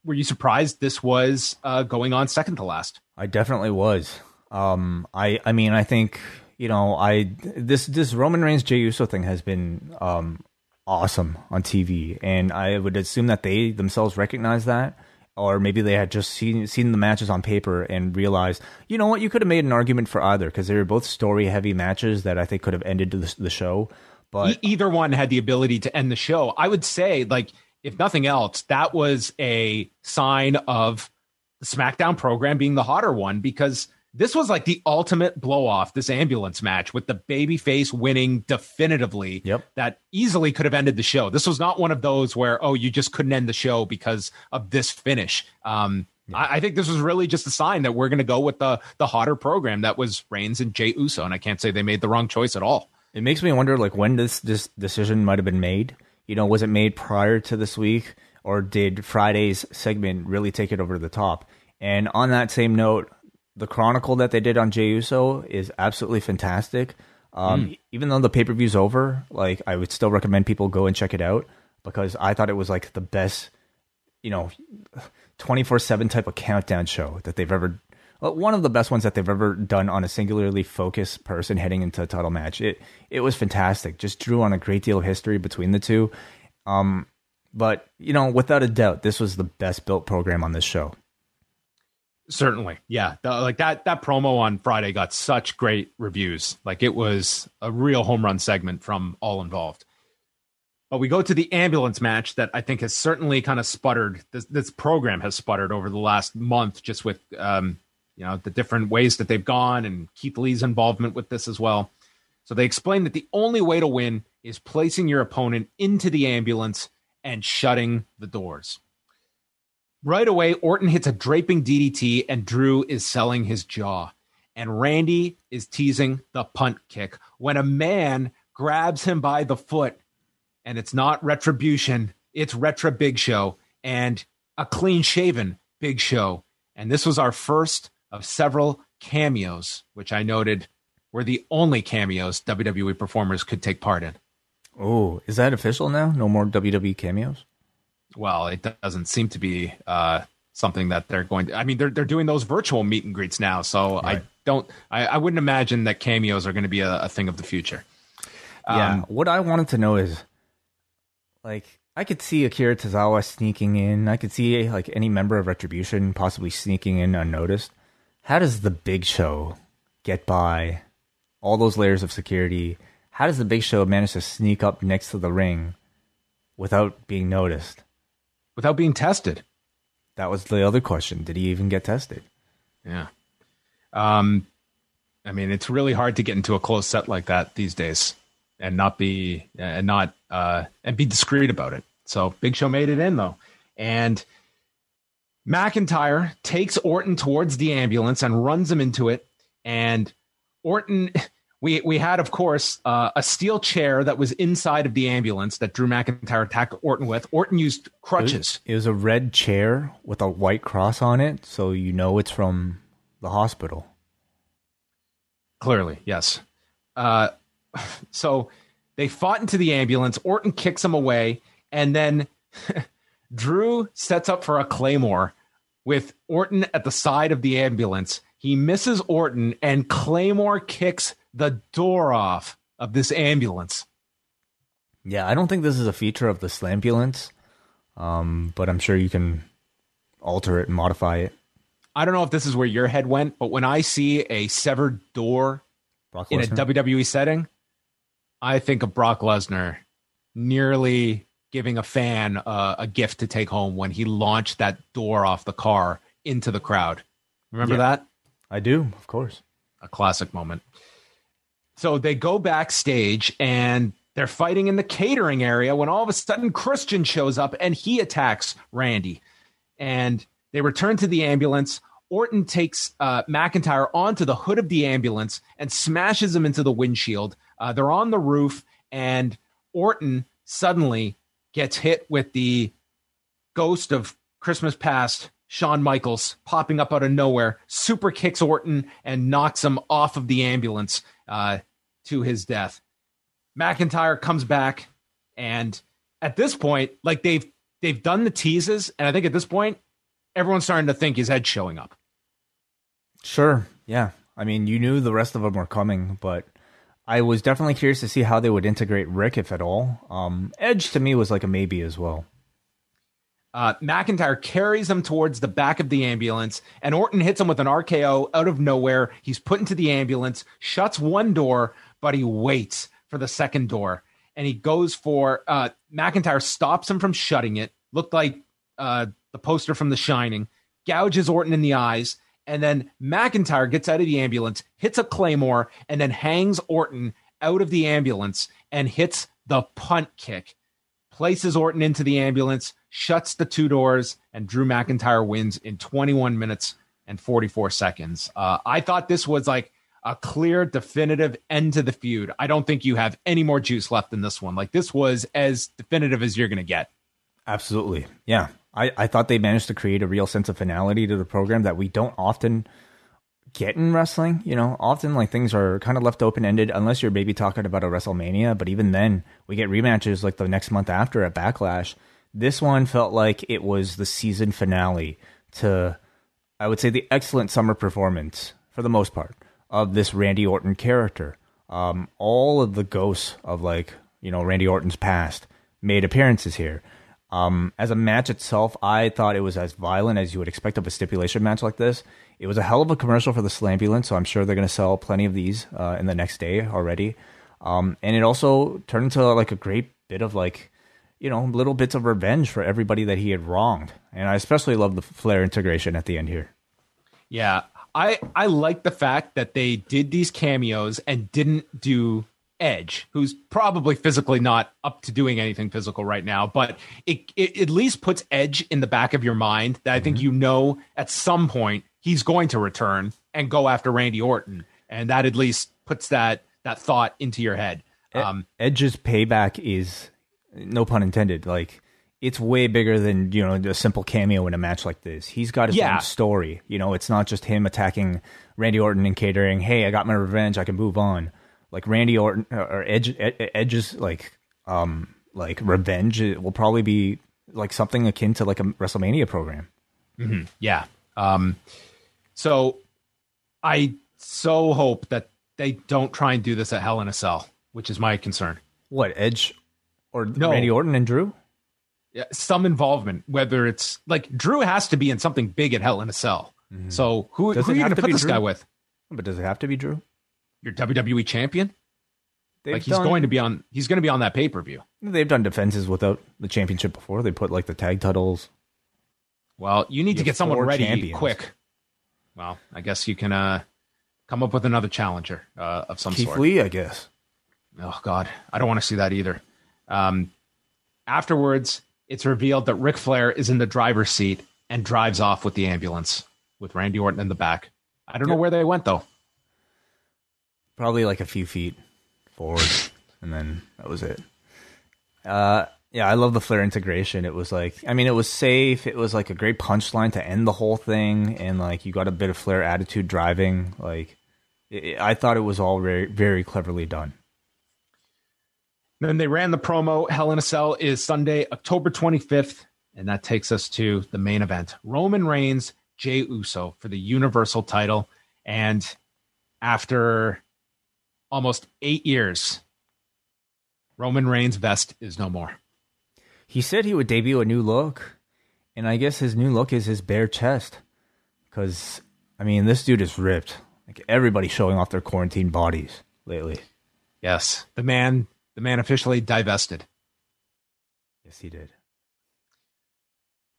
were you surprised this was uh, going on second to last? I definitely was. Um, I I mean, I think you know, I this this Roman Reigns Jey Uso thing has been um, awesome on TV, and I would assume that they themselves recognize that, or maybe they had just seen seen the matches on paper and realized, you know what, you could have made an argument for either because they were both story heavy matches that I think could have ended the, the show. But either one had the ability to end the show. I would say, like, if nothing else, that was a sign of SmackDown program being the hotter one because this was like the ultimate blow off, this ambulance match with the babyface winning definitively. Yep. That easily could have ended the show. This was not one of those where, oh, you just couldn't end the show because of this finish. Um, I, I think this was really just a sign that we're going to go with the the hotter program that was Reigns and Jey Uso, and I can't say they made the wrong choice at all. It makes me wonder, like, when this this decision might have been made. You know, was it made prior to this week, or did Friday's segment really take it over the top? And on that same note, the chronicle that they did on Jey Uso is absolutely fantastic. Um, Even though the pay per view's over, like, I would still recommend people go and check it out because I thought it was like the best, you know, twenty four seven type of countdown show that they've ever well, one of the best ones that they've ever done on a singularly focused person heading into a title match. It it was fantastic. Just drew on a great deal of history between the two. Um, but you know, without a doubt, this was the best built program on this show. Certainly, yeah. The- like that that promo on Friday got such great reviews. Like it was a real home run segment from all involved. But we go to the ambulance match that I think has certainly kind of sputtered. This, this program has sputtered over the last month, just with um, you know the different ways that they've gone and Keith Lee's involvement with this as well. So they explain that the only way to win is placing your opponent into the ambulance and shutting the doors. Right away, Orton hits a draping DDT, and Drew is selling his jaw. And Randy is teasing the punt kick when a man grabs him by the foot. And it's not retribution, it's Retro Big Show and a clean shaven Big Show. And this was our first of several cameos, which I noted were the only cameos WWE performers could take part in. Oh, is that official now? No more WWE cameos? Well, it doesn't seem to be uh, something that they're going to. I mean, they're they're doing those virtual meet and greets now, so I don't. I, I wouldn't imagine that cameos are going to be a, a thing of the future. Yeah. Um, what I wanted to know is, like, I could see Akira Tozawa sneaking in. I could see like any member of Retribution possibly sneaking in unnoticed. How does the Big Show get by all those layers of security? How does the Big Show manage to sneak up next to the ring without being noticed? Without being tested. That was the other question. Did he even get tested? Yeah. Um, I mean, it's really hard to get into a close set like that these days and not be and not uh, and be discreet about it. So Big Show made it in though, and McIntyre takes Orton towards the ambulance and runs him into it. And Orton, we we had of course uh, a steel chair that was inside of the ambulance that Drew McIntyre attacked Orton with. Orton used crutches. It was a red chair with a white cross on it, so you know it's from the hospital. Clearly, yes. Uh, so they fought into the ambulance. Orton kicks him away, and then Drew sets up for a claymore with Orton at the side of the ambulance. He misses Orton, and Claymore kicks the door off of this ambulance. Yeah, I don't think this is a feature of the Slambulance, um, but I'm sure you can alter it and modify it. I don't know if this is where your head went, but when I see a severed door in a WWE setting, I think of Brock Lesnar nearly giving a fan uh, a gift to take home when he launched that door off the car into the crowd. Remember Yeah. that? I do, of course. A classic moment. So they go backstage and they're fighting in the catering area when all of a sudden Christian shows up and he attacks Randy. And they return to the ambulance. Orton takes uh, McIntyre onto the hood of the ambulance and smashes him into the windshield. Uh, they're on the roof, and Orton suddenly gets hit with the ghost of Christmas past, Shawn Michaels, popping up out of nowhere, super kicks Orton and knocks him off of the ambulance uh, to his death. McIntyre comes back, and at this point, like they've they've done the teases, and I think at this point, everyone's starting to think his head's showing up. Sure. Yeah. I mean, you knew the rest of them were coming, but I was definitely curious to see how they would integrate Ric, if at all. Um, Edge to me was like a maybe as well. Uh, McIntyre carries him towards the back of the ambulance, and Orton hits him with an RKO out of nowhere. He's put into the ambulance, shuts one door, but he waits for the second door, and he goes for uh, McIntyre stops him from shutting it. Looked like uh, the poster from The Shining, gouges Orton in the eyes, and then McIntyre gets out of the ambulance, hits a claymore, and then hangs Orton out of the ambulance and hits the punt kick, places Orton into the ambulance shuts the two doors, and Drew McIntyre wins in 21 minutes and 44 seconds. Uh, I thought this was like a clear, definitive end to the feud. I don't think you have any more juice left in this one. Like this was as definitive as you're going to get. Absolutely. Yeah. I, I thought they managed to create a real sense of finality to the program that we don't often get in wrestling. You know, often like things are kind of left open ended unless you're maybe talking about a WrestleMania. But even then, we get rematches like the next month after at Backlash this one felt like it was the season finale to, I would say, the excellent summer performance for the most part of this Randy Orton character. Um, all of the ghosts of like you know Randy Orton's past made appearances here. Um, as a match itself, I thought it was as violent as you would expect of a stipulation match like this. It was a hell of a commercial for the Slambulance, so I'm sure they're going to sell plenty of these uh, in the next day already. Um, and it also turned into like a great bit of like you know, little bits of revenge for everybody that he had wronged. And I especially love the Flair integration at the end here. Yeah. I I like the fact that they did these cameos and didn't do Edge, who's probably physically not up to doing anything physical right now, but it, it at least puts Edge in the back of your mind that I think mm-hmm. you know at some point he's going to return and go after Randy Orton, and that at least puts that that thought into your head. Um, Edge's payback is no pun intended, like it's way bigger than you know a simple cameo in a match like this. He's got his yeah. own story. You know, it's not just him attacking Randy Orton and catering. Hey, I got my revenge. I can move on. Like Randy Orton or Edge, Edge's like um like revenge will probably be like something akin to like a WrestleMania program. Mm-hmm. Yeah. Um. So I so hope that they don't try and do this at Hell in a Cell, which is my concern. What Edge or no. Randy Orton and Drew? Yeah, some involvement. Whether it's like Drew has to be in something big at Hell in a Cell. Mm-hmm. So who, who are you going to put this Drew? guy with? But does it have to be Drew? Your WWE champion? They've like he's done, going to be on. He's going to be on that pay per view. They've done defenses without the championship before. They put like the tag titles. Well, you need you to get someone ready champions. quick. Well, I guess you can uh, come up with another challenger uh, of some Keith sort. Lee, I guess. Oh God, I don't want to see that either. Um, afterwards, it's revealed that Ric Flair is in the driver's seat and drives off with the ambulance with Randy Orton in the back. I don't know where they went though. Probably like a few feet forward, and then that was it. Uh, yeah, I love the Flair integration. It was like, I mean, it was safe. It was like a great punchline to end the whole thing, and like you got a bit of Flair attitude driving. Like, it, I thought it was all very, very cleverly done. Then they ran the promo. Hell in a Cell is Sunday, October 25th. And that takes us to the main event Roman Reigns, Jey Uso for the Universal title. And after almost eight years, Roman Reigns' vest is no more. He said he would debut a new look. And I guess his new look is his bare chest. Because, I mean, this dude is ripped. Like everybody showing off their quarantine bodies lately. Yes. The man the man officially divested. Yes, he did.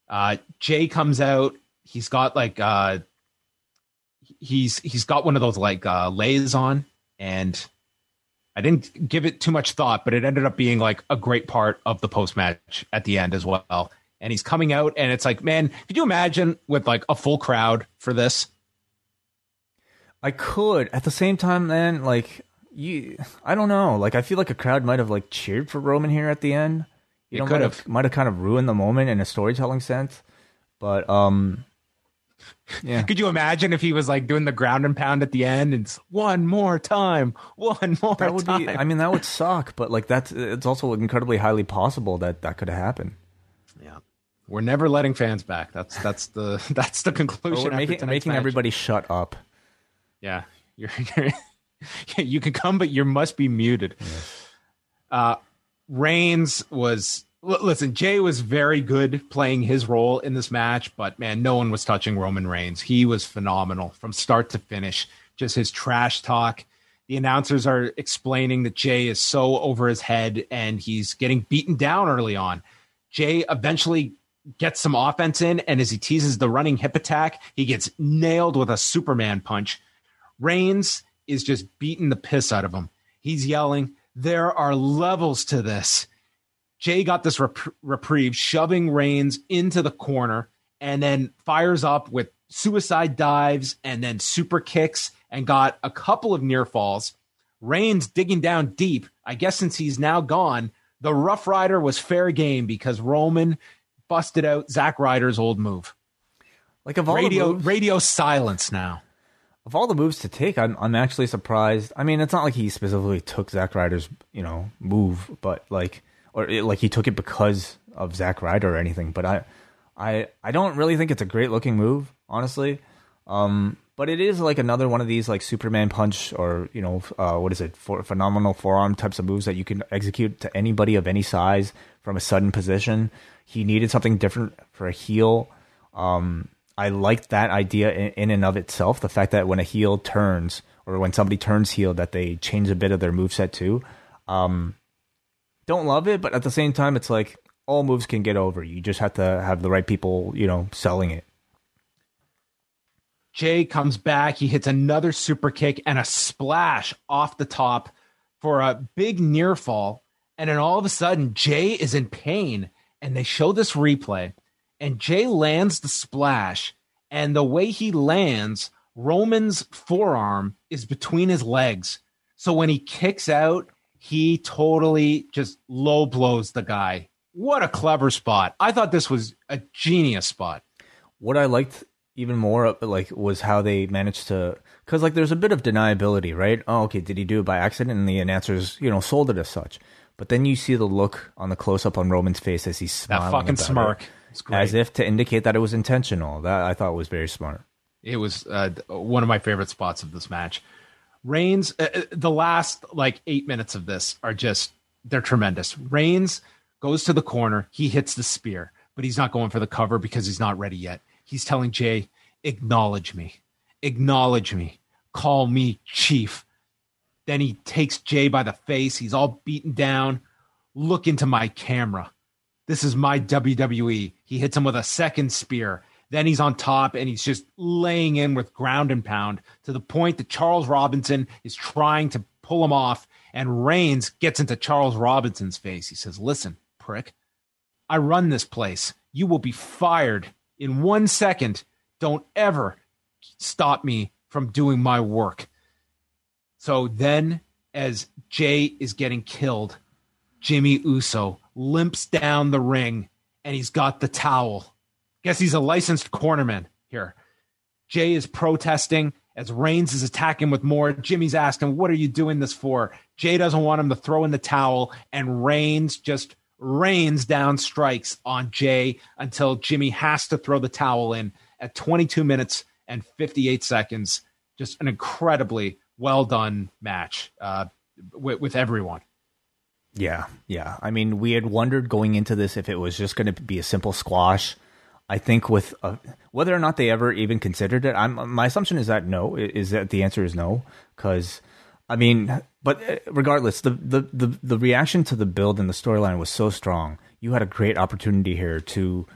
Uh, Jey comes out. He's got like uh, he's he's got one of those like uh, leis on, and I didn't give it too much thought, but it ended up being like a great part of the post match at the end as well. And he's coming out, and it's like, man, could you imagine with like a full crowd for this? I could. At the same time, then, like, you I don't know. Like I feel like a crowd might have like cheered for Roman here at the end. You know, might have might have kind of ruined the moment in a storytelling sense. But um yeah. Could you imagine if he was like doing the ground and pound at the end and one more time, one more that would time. Be, I mean, that would suck, but like that's it's also incredibly highly possible that that could happen. Yeah, we're never letting fans back. That's that's the that's the conclusion. Or making making everybody shut up. Yeah, You're, you're you can come, but you must be muted. Uh, Reigns was listen. Jey was very good playing his role in this match, but man, no one was touching Roman Reigns. He was phenomenal from start to finish. Just his trash talk. The announcers are explaining that Jey is so over his head and he's getting beaten down early on. Jey eventually gets some offense in, and as he teases the running hip attack, he gets nailed with a Superman punch. Reigns is just beating the piss out of him. He's yelling, There are levels to this. Jey got this rep- reprieve, shoving Reigns into the corner, and then fires up with suicide dives and then super kicks and got a couple of near falls. Reigns digging down deep. I guess since he's now gone, the Rough Rider was fair game because Roman busted out Zack Ryder's old move. Like of all radio, moves, radio silence now. Of all the moves to take, I'm I'm actually surprised. I mean, it's not like he specifically took Zack Ryder's you know move, but like or it, like he took it because of Zack Ryder or anything. But I I I don't really think it's a great looking move, honestly. Um, but it is like another one of these like Superman punch or you know uh, what is it for phenomenal forearm types of moves that you can execute to anybody of any size from a sudden position. He needed something different for a heel. Um, I liked that idea in, in and of itself. The fact that when a heel turns or when somebody turns heel, that they change a bit of their moveset too. Um, don't love it, but at the same time, it's like all moves can get over. You just have to have the right people, you know, selling it. Jey comes back. He hits another super kick and a splash off the top for a big near fall. And then all of a sudden, Jey is in pain. And they show this replay. And Jey lands the splash. And the way he lands, Roman's forearm is between his legs. So when he kicks out, he totally just low blows the guy. What a clever spot. I thought this was a genius spot. what I liked even more like was how they managed to because like there's a bit of deniability, right? Oh, okay, did he do it by accident? And the announcers, you know, sold it as such. But then you see the look on the close up on Roman's face as he's smiling, That fucking smirk. it. As if to indicate that it was intentional. That I thought was very smart. It was uh, one of my favorite spots of this match. Reigns, uh, uh, the last like eight minutes of this are just they're tremendous. Reigns goes to the corner, he hits the spear, but he's not going for the cover because he's not ready yet. He's telling Jey, "Acknowledge me, acknowledge me, call me chief." Then he takes Jey by the face. He's all beaten down. Look into my camera. This is my WWE. He hits him with a second spear. Then he's on top and he's just laying in with ground and pound to the point that Charles Robinson is trying to pull him off. And Reigns gets into Charles Robinson's face. He says, Listen, prick, I run this place. You will be fired in one second. Don't ever stop me from doing my work. So then, as Jey is getting killed, Jimmy Uso limps down the ring and he's got the towel. Guess he's a licensed cornerman here. Jey is protesting as Reigns is attacking with more. Jimmy's asking, What are you doing this for? Jey doesn't want him to throw in the towel, and Reigns just rains down strikes on Jey until Jimmy has to throw the towel in at 22 minutes and 58 seconds. Just an incredibly well done match uh, with, with everyone. Yeah, yeah. I mean, we had wondered going into this if it was just going to be a simple squash. I think with uh, whether or not they ever even considered it, I'm my assumption is that no, is that the answer is no, because I mean, but uh, regardless, the, the the the reaction to the build and the storyline was so strong. You had a great opportunity here to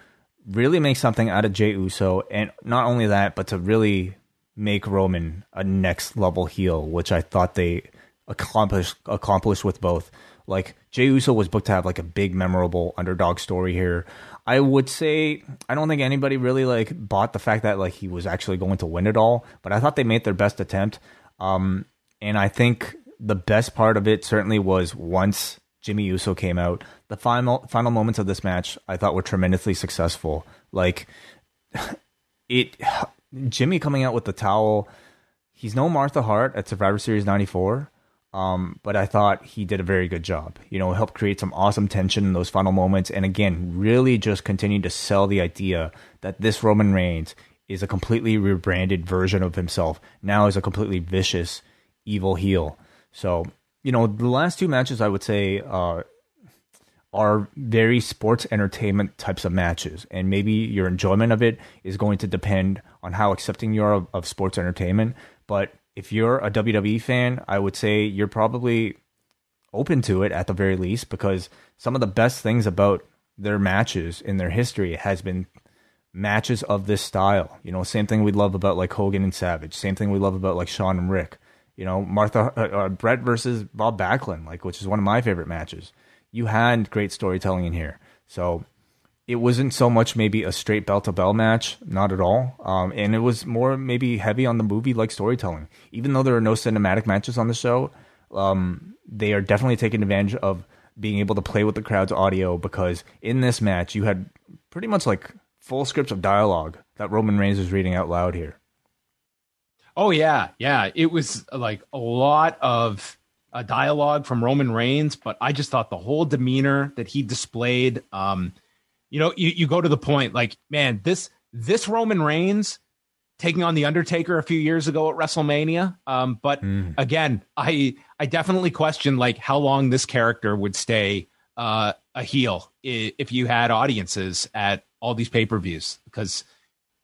really make something out of Jey Uso, and not only that, but to really make Roman a next level heel, which I thought they accomplished accomplished with both. Like Jey Uso was booked to have like a big memorable underdog story here. I would say I don't think anybody really like bought the fact that like he was actually going to win it all, but I thought they made their best attempt. Um, and I think the best part of it certainly was once Jimmy Uso came out. The final final moments of this match I thought were tremendously successful. Like it Jimmy coming out with the towel. He's no Martha Hart at Survivor Series 94. Um, but I thought he did a very good job. You know, helped create some awesome tension in those final moments, and again, really just continued to sell the idea that this Roman Reigns is a completely rebranded version of himself. Now is a completely vicious, evil heel. So you know, the last two matches I would say uh, are very sports entertainment types of matches, and maybe your enjoyment of it is going to depend on how accepting you are of, of sports entertainment. But if you're a WWE fan, I would say you're probably open to it at the very least because some of the best things about their matches in their history has been matches of this style. You know, same thing we love about like Hogan and Savage. Same thing we love about like Shawn and Ric. You know, Martha uh, uh, Bret versus Bob Backlund, like which is one of my favorite matches. You had great storytelling in here, so it wasn't so much maybe a straight bell to bell match, not at all. Um, and it was more maybe heavy on the movie like storytelling. Even though there are no cinematic matches on the show, um, they are definitely taking advantage of being able to play with the crowd's audio because in this match you had pretty much like full scripts of dialogue that Roman Reigns was reading out loud here. Oh yeah, yeah. It was like a lot of uh, dialogue from Roman Reigns, but I just thought the whole demeanor that he displayed. Um, you know, you, you go to the point like, man, this this Roman Reigns taking on the Undertaker a few years ago at WrestleMania. Um, but mm. again, I I definitely question like how long this character would stay uh, a heel if you had audiences at all these pay per views because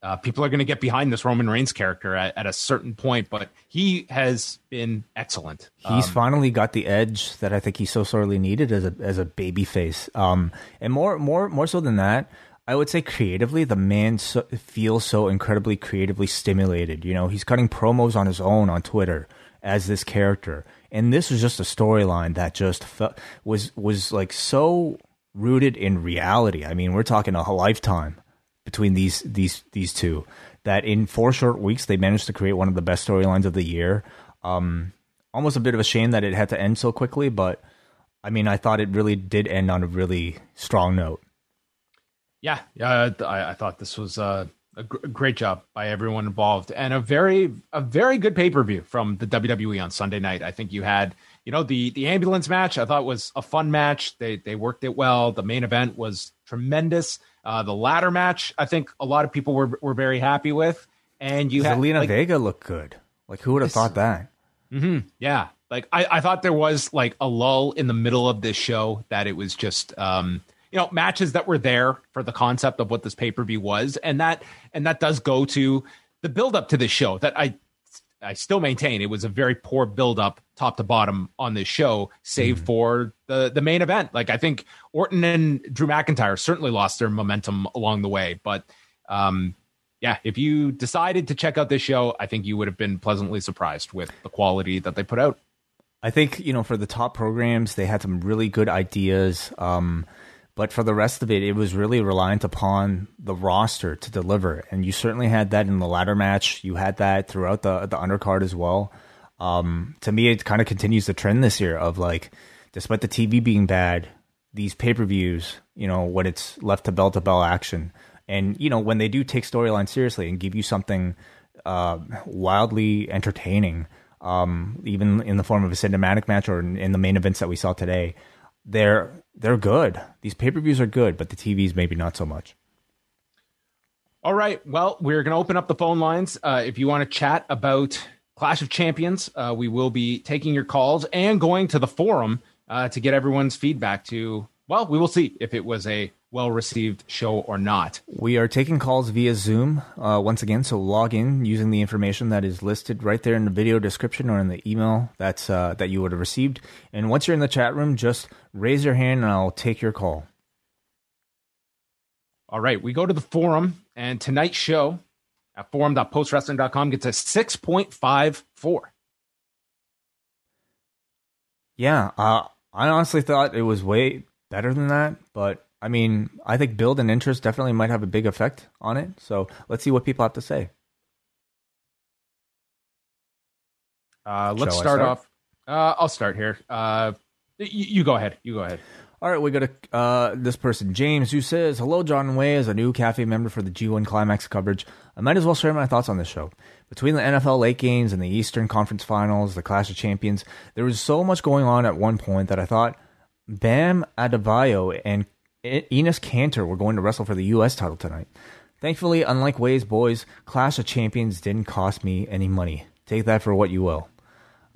uh, people are going to get behind this Roman Reigns character at, at, a certain point, but he has been excellent. He's um, finally got the edge that I think he so sorely needed as a as a baby face. Um, and more more more so than that, I would say creatively, the man so, feels so incredibly creatively stimulated. You know, he's cutting promos on his own on Twitter as this character, and this was just a storyline that just felt, was was like so rooted in reality. I mean, we're talking a lifetime between these these these two that in four short weeks they managed to create one of the best storylines of the year. Um, almost a bit of a shame that it had to end so quickly, but I mean, I thought it really did end on a really strong note. Yeah, yeah, I, I thought this was uh, a, great job by everyone involved, and a very a very good pay per view from the WWE on Sunday night. I think you had you know the the ambulance match. I thought was a fun match. They they worked it well. The main event was tremendous. Uh, the ladder match, I think a lot of people were were very happy with. And you had Zelina like, Vega look good. Like who would have thought that? Mm-hmm, yeah, like I, I thought there was like a lull in the middle of this show that it was just um, you know matches that were there for the concept of what this pay per view was, and that and that does go to the build up to this show that I I still maintain it was a very poor build up top to bottom on this show, save mm-hmm. for the the main event. Like I think Orton and Drew McIntyre certainly lost their momentum along the way, but um, yeah, if you decided to check out this show, I think you would have been pleasantly surprised with the quality that they put out. I think you know for the top programs, they had some really good ideas. Um, but for the rest of it, it was really reliant upon the roster to deliver. And you certainly had that in the ladder match. You had that throughout the the undercard as well. Um, to me, it kind of continues the trend this year of like, despite the TV being bad, these pay per views, you know, when it's left to bell to bell action, and you know when they do take storyline seriously and give you something uh, wildly entertaining, um, even in the form of a cinematic match or in, in the main events that we saw today they're they're good. These pay per views are good, but the TVs maybe not so much. All right. Well, we're going to open up the phone lines. Uh, if you want to chat about Clash of Champions, uh, we will be taking your calls and going to the forum uh, to get everyone's feedback. To well, we will see if it was a well received show or not. We are taking calls via Zoom uh, once again, so log in using the information that is listed right there in the video description or in the email that's uh, that you would have received. And once you're in the chat room, just raise your hand and I'll take your call. All right, we go to the forum, and tonight's show at forum.postwrestling.com gets a 6.54. Yeah, uh, I honestly thought it was way better than that, but I mean, I think build and interest definitely might have a big effect on it. So let's see what people have to say. Uh, let's start, start, off. Uh, I'll start here. Uh, you, you, go ahead. You go ahead. All right, we got a, uh, this person, James, who says, Hello, John Wai, as a new cafe member for the G1 Climax coverage. I might as well share my thoughts on this show. Between the NFL late games and the Eastern Conference Finals, the Clash of Champions, there was so much going on at one point that I thought Bam Adebayo and Enes Kanter were going to wrestle for the U.S. title tonight. Thankfully, unlike Wai's boys, Clash of Champions didn't cost me any money. Take that for what you will.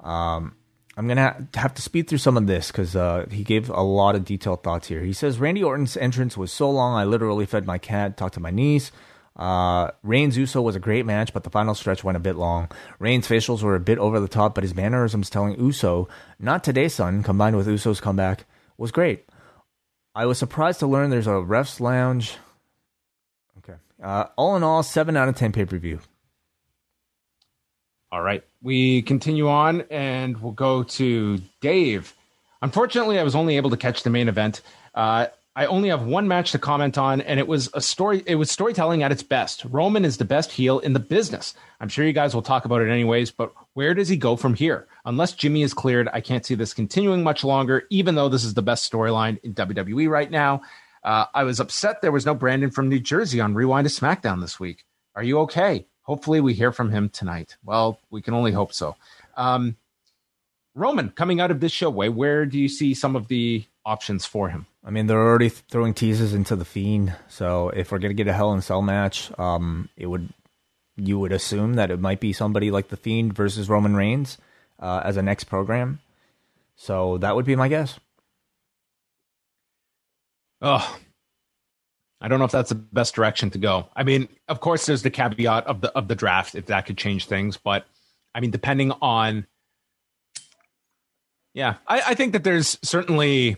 Um, I'm gonna have to speed through some of this because uh, he gave a lot of detailed thoughts here. He says Randy Orton's entrance was so long, I literally fed my cat, talked to my niece. Uh, Reigns Uso was a great match, but the final stretch went a bit long. Reigns' facials were a bit over the top, but his mannerisms telling Uso, not today, son, combined with Uso's comeback, was great. I was surprised to learn there's a ref's lounge. Okay. Uh, all in all, 7 out of 10 pay per view. All right. We continue on and we'll go to Dave. Unfortunately, I was only able to catch the main event. Uh, I only have one match to comment on, and it was a story. It was storytelling at its best. Roman is the best heel in the business. I'm sure you guys will talk about it anyways, but where does he go from here? Unless Jimmy is cleared, I can't see this continuing much longer, even though this is the best storyline in WWE right now. Uh, I was upset there was no Brandon from New Jersey on Rewind to SmackDown this week. Are you okay? Hopefully, we hear from him tonight. Well, we can only hope so. Um, Roman, coming out of this show, Wai, where do you see some of the options for him? I mean, they're already throwing teases into the Fiend. So if we're gonna get a Hell in Cell match, um, it would you would assume that it might be somebody like the Fiend versus Roman Reigns uh, as a next program. So that would be my guess. Oh, I don't know if that's the best direction to go. I mean, of course, there's the caveat of the of the draft if that could change things, but I mean, depending on, yeah, I, I think that there's certainly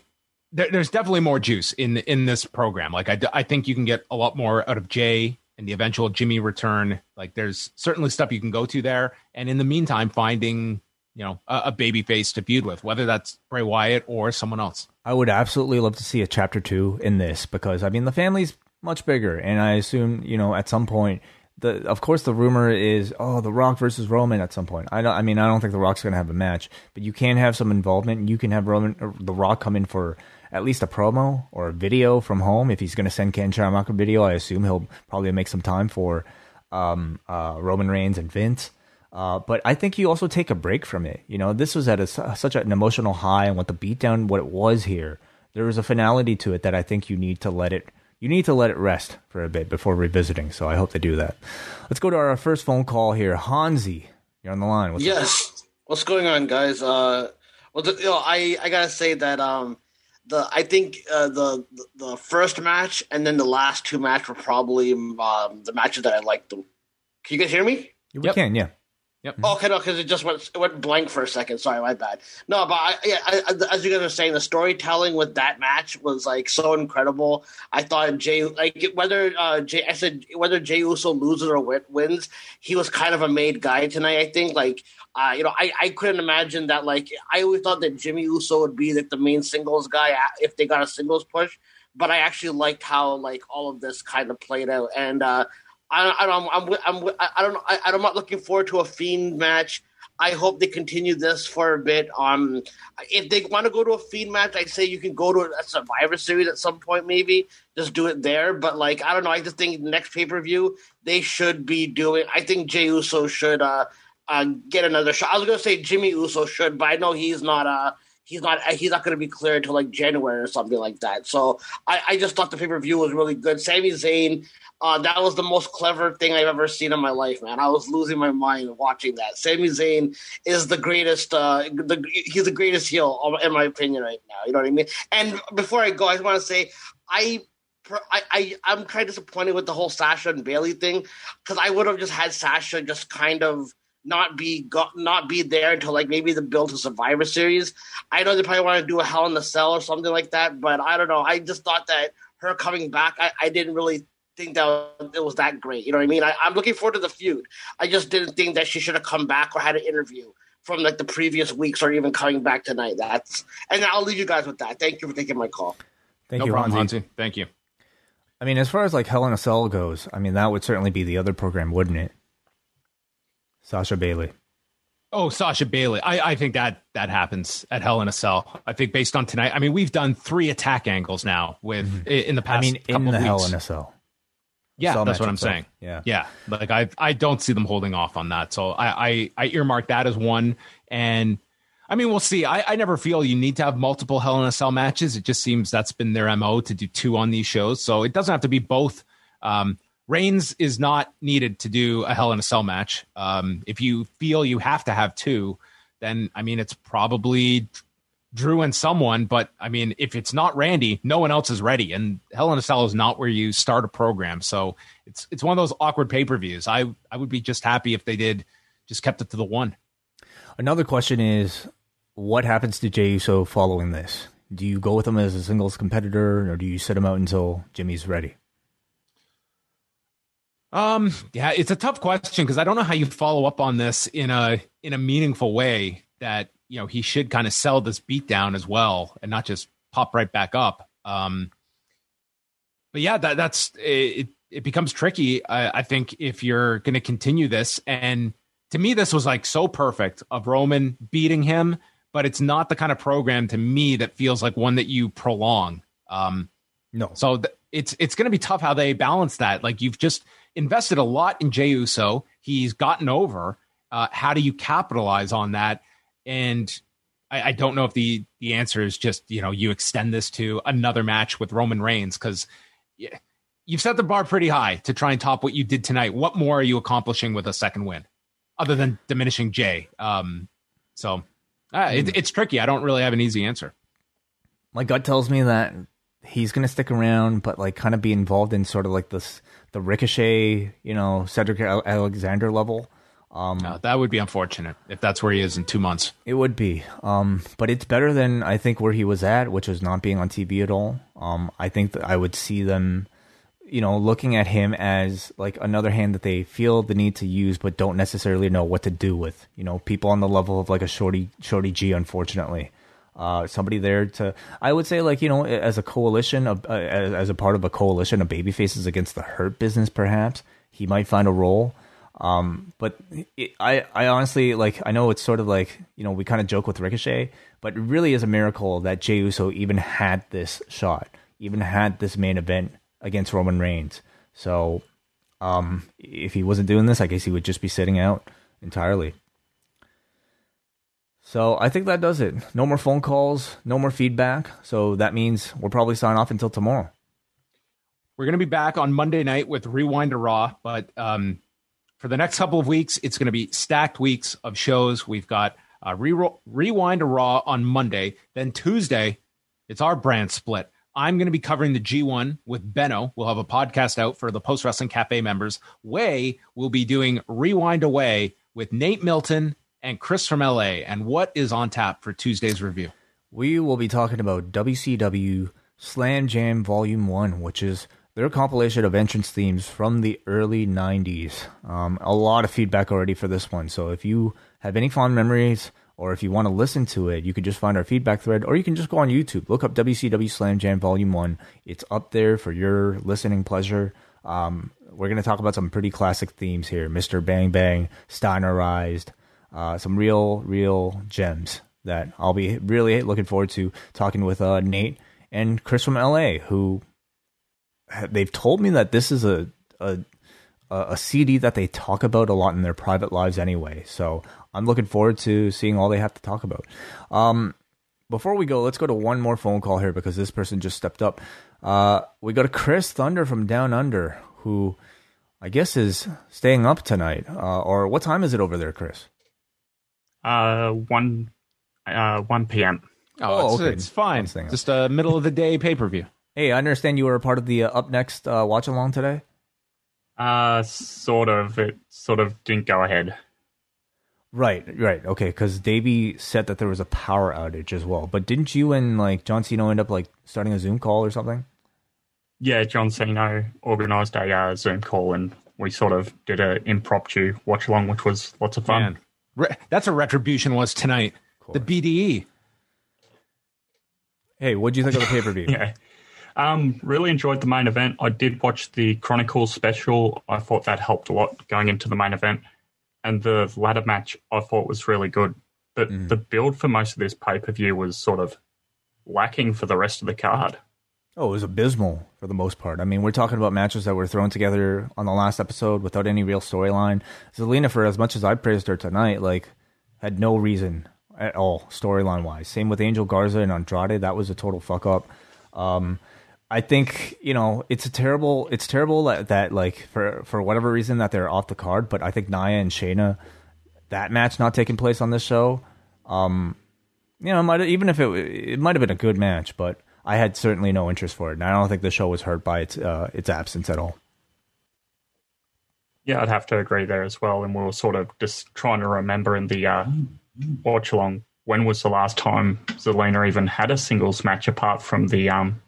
there, there's definitely more juice in in this program. Like I, I think you can get a lot more out of Jey and the eventual Jimmy return. Like there's certainly stuff you can go to there, and in the meantime, finding you know a, a baby face to feud with, whether that's Bray Wyatt or someone else. I would absolutely love to see a chapter two in this because I mean the family's much bigger, and I assume you know at some point. The, of course, the rumor is, oh, The Rock versus Roman at some point. I don't. I mean, I don't think The Rock's going to have a match, but you can have some involvement. You can have Roman, The Rock, come in for at least a promo or a video from home. If he's going to send Ken Shamrock a video, I assume he'll probably make some time for um, uh, Roman Reigns and Vince. Uh, but I think you also take a break from it. You know, this was at a, such an emotional high, and what the beatdown, what it was here, there was a finality to it that I think you need to let it. You need to let it rest for a bit before revisiting. So I hope they do that. Let's go to our first phone call here. Hansi, you're on the line. What's yes. Up? What's going on, guys? Uh, well, the, you know, I I gotta say that um, the I think uh, the the first match and then the last two matches were probably um, the matches that I liked. Them. Can you guys hear me? We yep. can, yeah. Yep. Okay, no, because it just went it went blank for a second. Sorry, my bad. No, but I, yeah, I, as you guys are saying, the storytelling with that match was like so incredible. I thought Jey, like whether uh, Jey, I said whether Jey Uso loses or wins, he was kind of a made guy tonight. I think like uh, you know, I, I couldn't imagine that. Like, I always thought that Jimmy Uso would be like the main singles guy if they got a singles push. But I actually liked how like all of this kind of played out, and uh, I, I don't, I'm, I'm, I don't I, I'm not looking forward to a fiend match. I hope they continue this for a bit. Um, if they want to go to a fiend match, I say you can go to a Survivor Series at some point, maybe just do it there. But like, I don't know. I just think next pay per view they should be doing. I think Jey Uso should uh, uh, get another shot. I was gonna say Jimmy Uso should, but I know he's not uh he's not he's not gonna be clear until like January or something like that. So I, I just thought the pay per view was really good. Sami Zayn, uh, that was the most clever thing I've ever seen in my life, man. I was losing my mind watching that. Sami Zayn is the greatest. Uh, the, he's the greatest heel, in my opinion, right now. You know what I mean? And before I go, I just want to say I I, I I'm kind of disappointed with the whole Sasha and Bayley thing because I would have just had Sasha just kind of not be got, not be there until like maybe the build to Survivor Series. I know they probably want to do a Hell in the Cell or something like that, but I don't know. I just thought that her coming back, I, I didn't really think that it was that great. You know what I mean? I, am looking forward to the feud. I just didn't think that she should have come back or had an interview from like the previous weeks or even coming back tonight. That's and I'll leave you guys with that. Thank you for taking my call. Thank no you, problem, Hansi. Thank you. I mean, as far as like Hell in a Cell goes, I mean that would certainly be the other program, wouldn't it? Sasha Bayley. Oh, Sasha Bayley. I, I think that that happens at Hell in a Cell. I think based on tonight. I mean, we've done three attack angles now with mm-hmm. in the past. I mean, in the Hell in a Cell. Yeah, Cell that's what I'm saying. Yeah, yeah. Like I, I don't see them holding off on that. So I, I, I earmark that as one. And I mean, we'll see. I, I never feel you need to have multiple Hell in a Cell matches. It just seems that's been their mo to do two on these shows. So it doesn't have to be both. Um, Reigns is not needed to do a Hell in a Cell match. Um, if you feel you have to have two, then I mean it's probably Drew and someone. But I mean, if it's not Randy, no one else is ready. And Hell in a Cell is not where you start a program, so it's it's one of those awkward pay per views. I I would be just happy if they did just kept it to the one. Another question is, what happens to Jey Uso following this? Do you go with him as a singles competitor, or do you sit him out until Jimmy's ready? Um, yeah, it's a tough question because I don't know how you follow up on this in a in a meaningful way that you know he should kind of sell this beatdown as well and not just pop right back up. Um, but yeah, that that's it. It becomes tricky. I, I think if you're going to continue this, and to me, this was like so perfect of Roman beating him, but it's not the kind of program to me that feels like one that you prolong. Um, no, so th- it's it's going to be tough how they balance that. Like you've just invested a lot in Jey Uso. He's gotten over. Uh, how do you capitalize on that? And I, I, don't know if the the answer is just you know you extend this to another match with Roman Reigns because you've set the bar pretty high to try and top what you did tonight. What more are you accomplishing with a second win, other than diminishing Jey? Um, so uh, it, it's tricky. I don't really have an easy answer. My gut tells me that he's going to stick around, but like kind of be involved in sort of like this the Ricochet, you know, Cedric Alexander level. Um, no, that would be unfortunate if that's where he is in two months. It would be, um, but it's better than I think where he was at, which was not being on TV at all. Um, I think that I would see them, you know, looking at him as like another hand that they feel the need to use, but don't necessarily know what to do with. You know, people on the level of like a shorty, shorty G, unfortunately uh, somebody there to I would say like you know as a coalition of, uh, as, as, a part of a coalition of baby faces against the hurt business perhaps he might find a role. Um, but it, I I honestly like I know it's sort of like you know we kind of joke with Ricochet but it really is a miracle that Jey Uso even had this shot even had this main event against Roman Reigns. So um, if he wasn't doing this I guess he would just be sitting out entirely so I think that does it. No more phone calls, no more feedback. So that means we'll probably sign off until tomorrow. We're going to be back on Monday night with Rewind to Raw, but um, for the next couple of weeks, it's going to be stacked weeks of shows. We've got uh, Re- Rewind to Raw on Monday. Then Tuesday, it's our brand split. I'm going to be covering the G1 with Benno. We'll have a podcast out for the Post Wrestling Cafe members. Wai will be doing Rewind-A-Wai with Nate Milton and Chris from LA. And what is on tap for Tuesday's review? We will be talking about WCW Slam Jam Volume 1, which is their compilation of entrance themes from the early 90s. Um, a lot of feedback already for this one. So if you have any fond memories or if you want to listen to it, you can just find our feedback thread or you can just go on YouTube. Look up WCW Slam Jam Volume 1. It's up there for your listening pleasure. Um, we're going to talk about some pretty classic themes here Mr. Bang Bang, Steinerized, uh, some real, real gems that I'll be really looking forward to talking with uh, Nate and Chris from LA, who they've told me that this is a, a a CD that they talk about a lot in their private lives anyway. So I'm looking forward to seeing all they have to talk about. Um, before we go, let's go to one more phone call here because this person just stepped up. Uh, we got a Chris Thunder from Down Under who I guess is staying up tonight. Uh, or what time is it over there, Chris? Uh, one, uh, one p.m. Oh, oh it's, okay. it's fine. Just a middle of the day pay per view. Hey, I understand you were a part of the uh, Up Next uh, watch along today. Uh, sort of. It sort of didn't go ahead. Right, right, okay. Because Davey said that there was a power outage as well. But didn't you and like John Cena end up like starting a Zoom call or something? Yeah, John Cena organized a uh, Zoom call and we sort of did an impromptu watch along, which was lots of fun. Man, Re- that's what retribution was tonight. The BDE. Hey, what do you think of the pay per view? yeah. Um, really enjoyed the main event. I did watch the Chronicles special. I thought that helped a lot going into the main event. And the ladder match I thought was really good. But mm. the build for most of this pay per view was sort of lacking for the rest of the card. Oh, it was abysmal for the most part. I mean, we're talking about matches that were thrown together on the last episode without any real storyline. Zelina, for as much as I praised her tonight, like had no reason at all storyline wise. Same with Angel Garza and Andrade. That was a total fuck up. Um, I think you know it's a terrible. It's terrible that, that like for for whatever reason that they're off the card. But I think Nia and Shayna, that match not taking place on this show, um, you know, might even if it it might have been a good match, but I had certainly no interest for it, and I don't think the show was hurt by its uh, its absence at all. Yeah, I'd have to agree there as well. And we were sort of just trying to remember in the uh, watch along when was the last time Zelina even had a singles match apart from the um,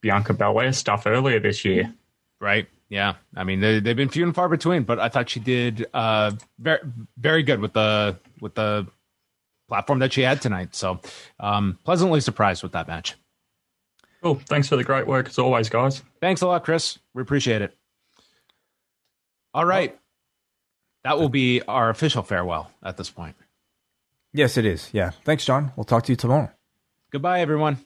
Bianca Belair stuff earlier this year? Right. Yeah. I mean, they, they've been few and far between, but I thought she did uh, very very good with the with the platform that she had tonight. So, um, pleasantly surprised with that match. Cool. Thanks for the great work as always, guys. Thanks a lot, Chris. We appreciate it. All right. That will be our official farewell at this point. Yes, it is. Yeah. Thanks, John. We'll talk to you tomorrow. Goodbye, everyone.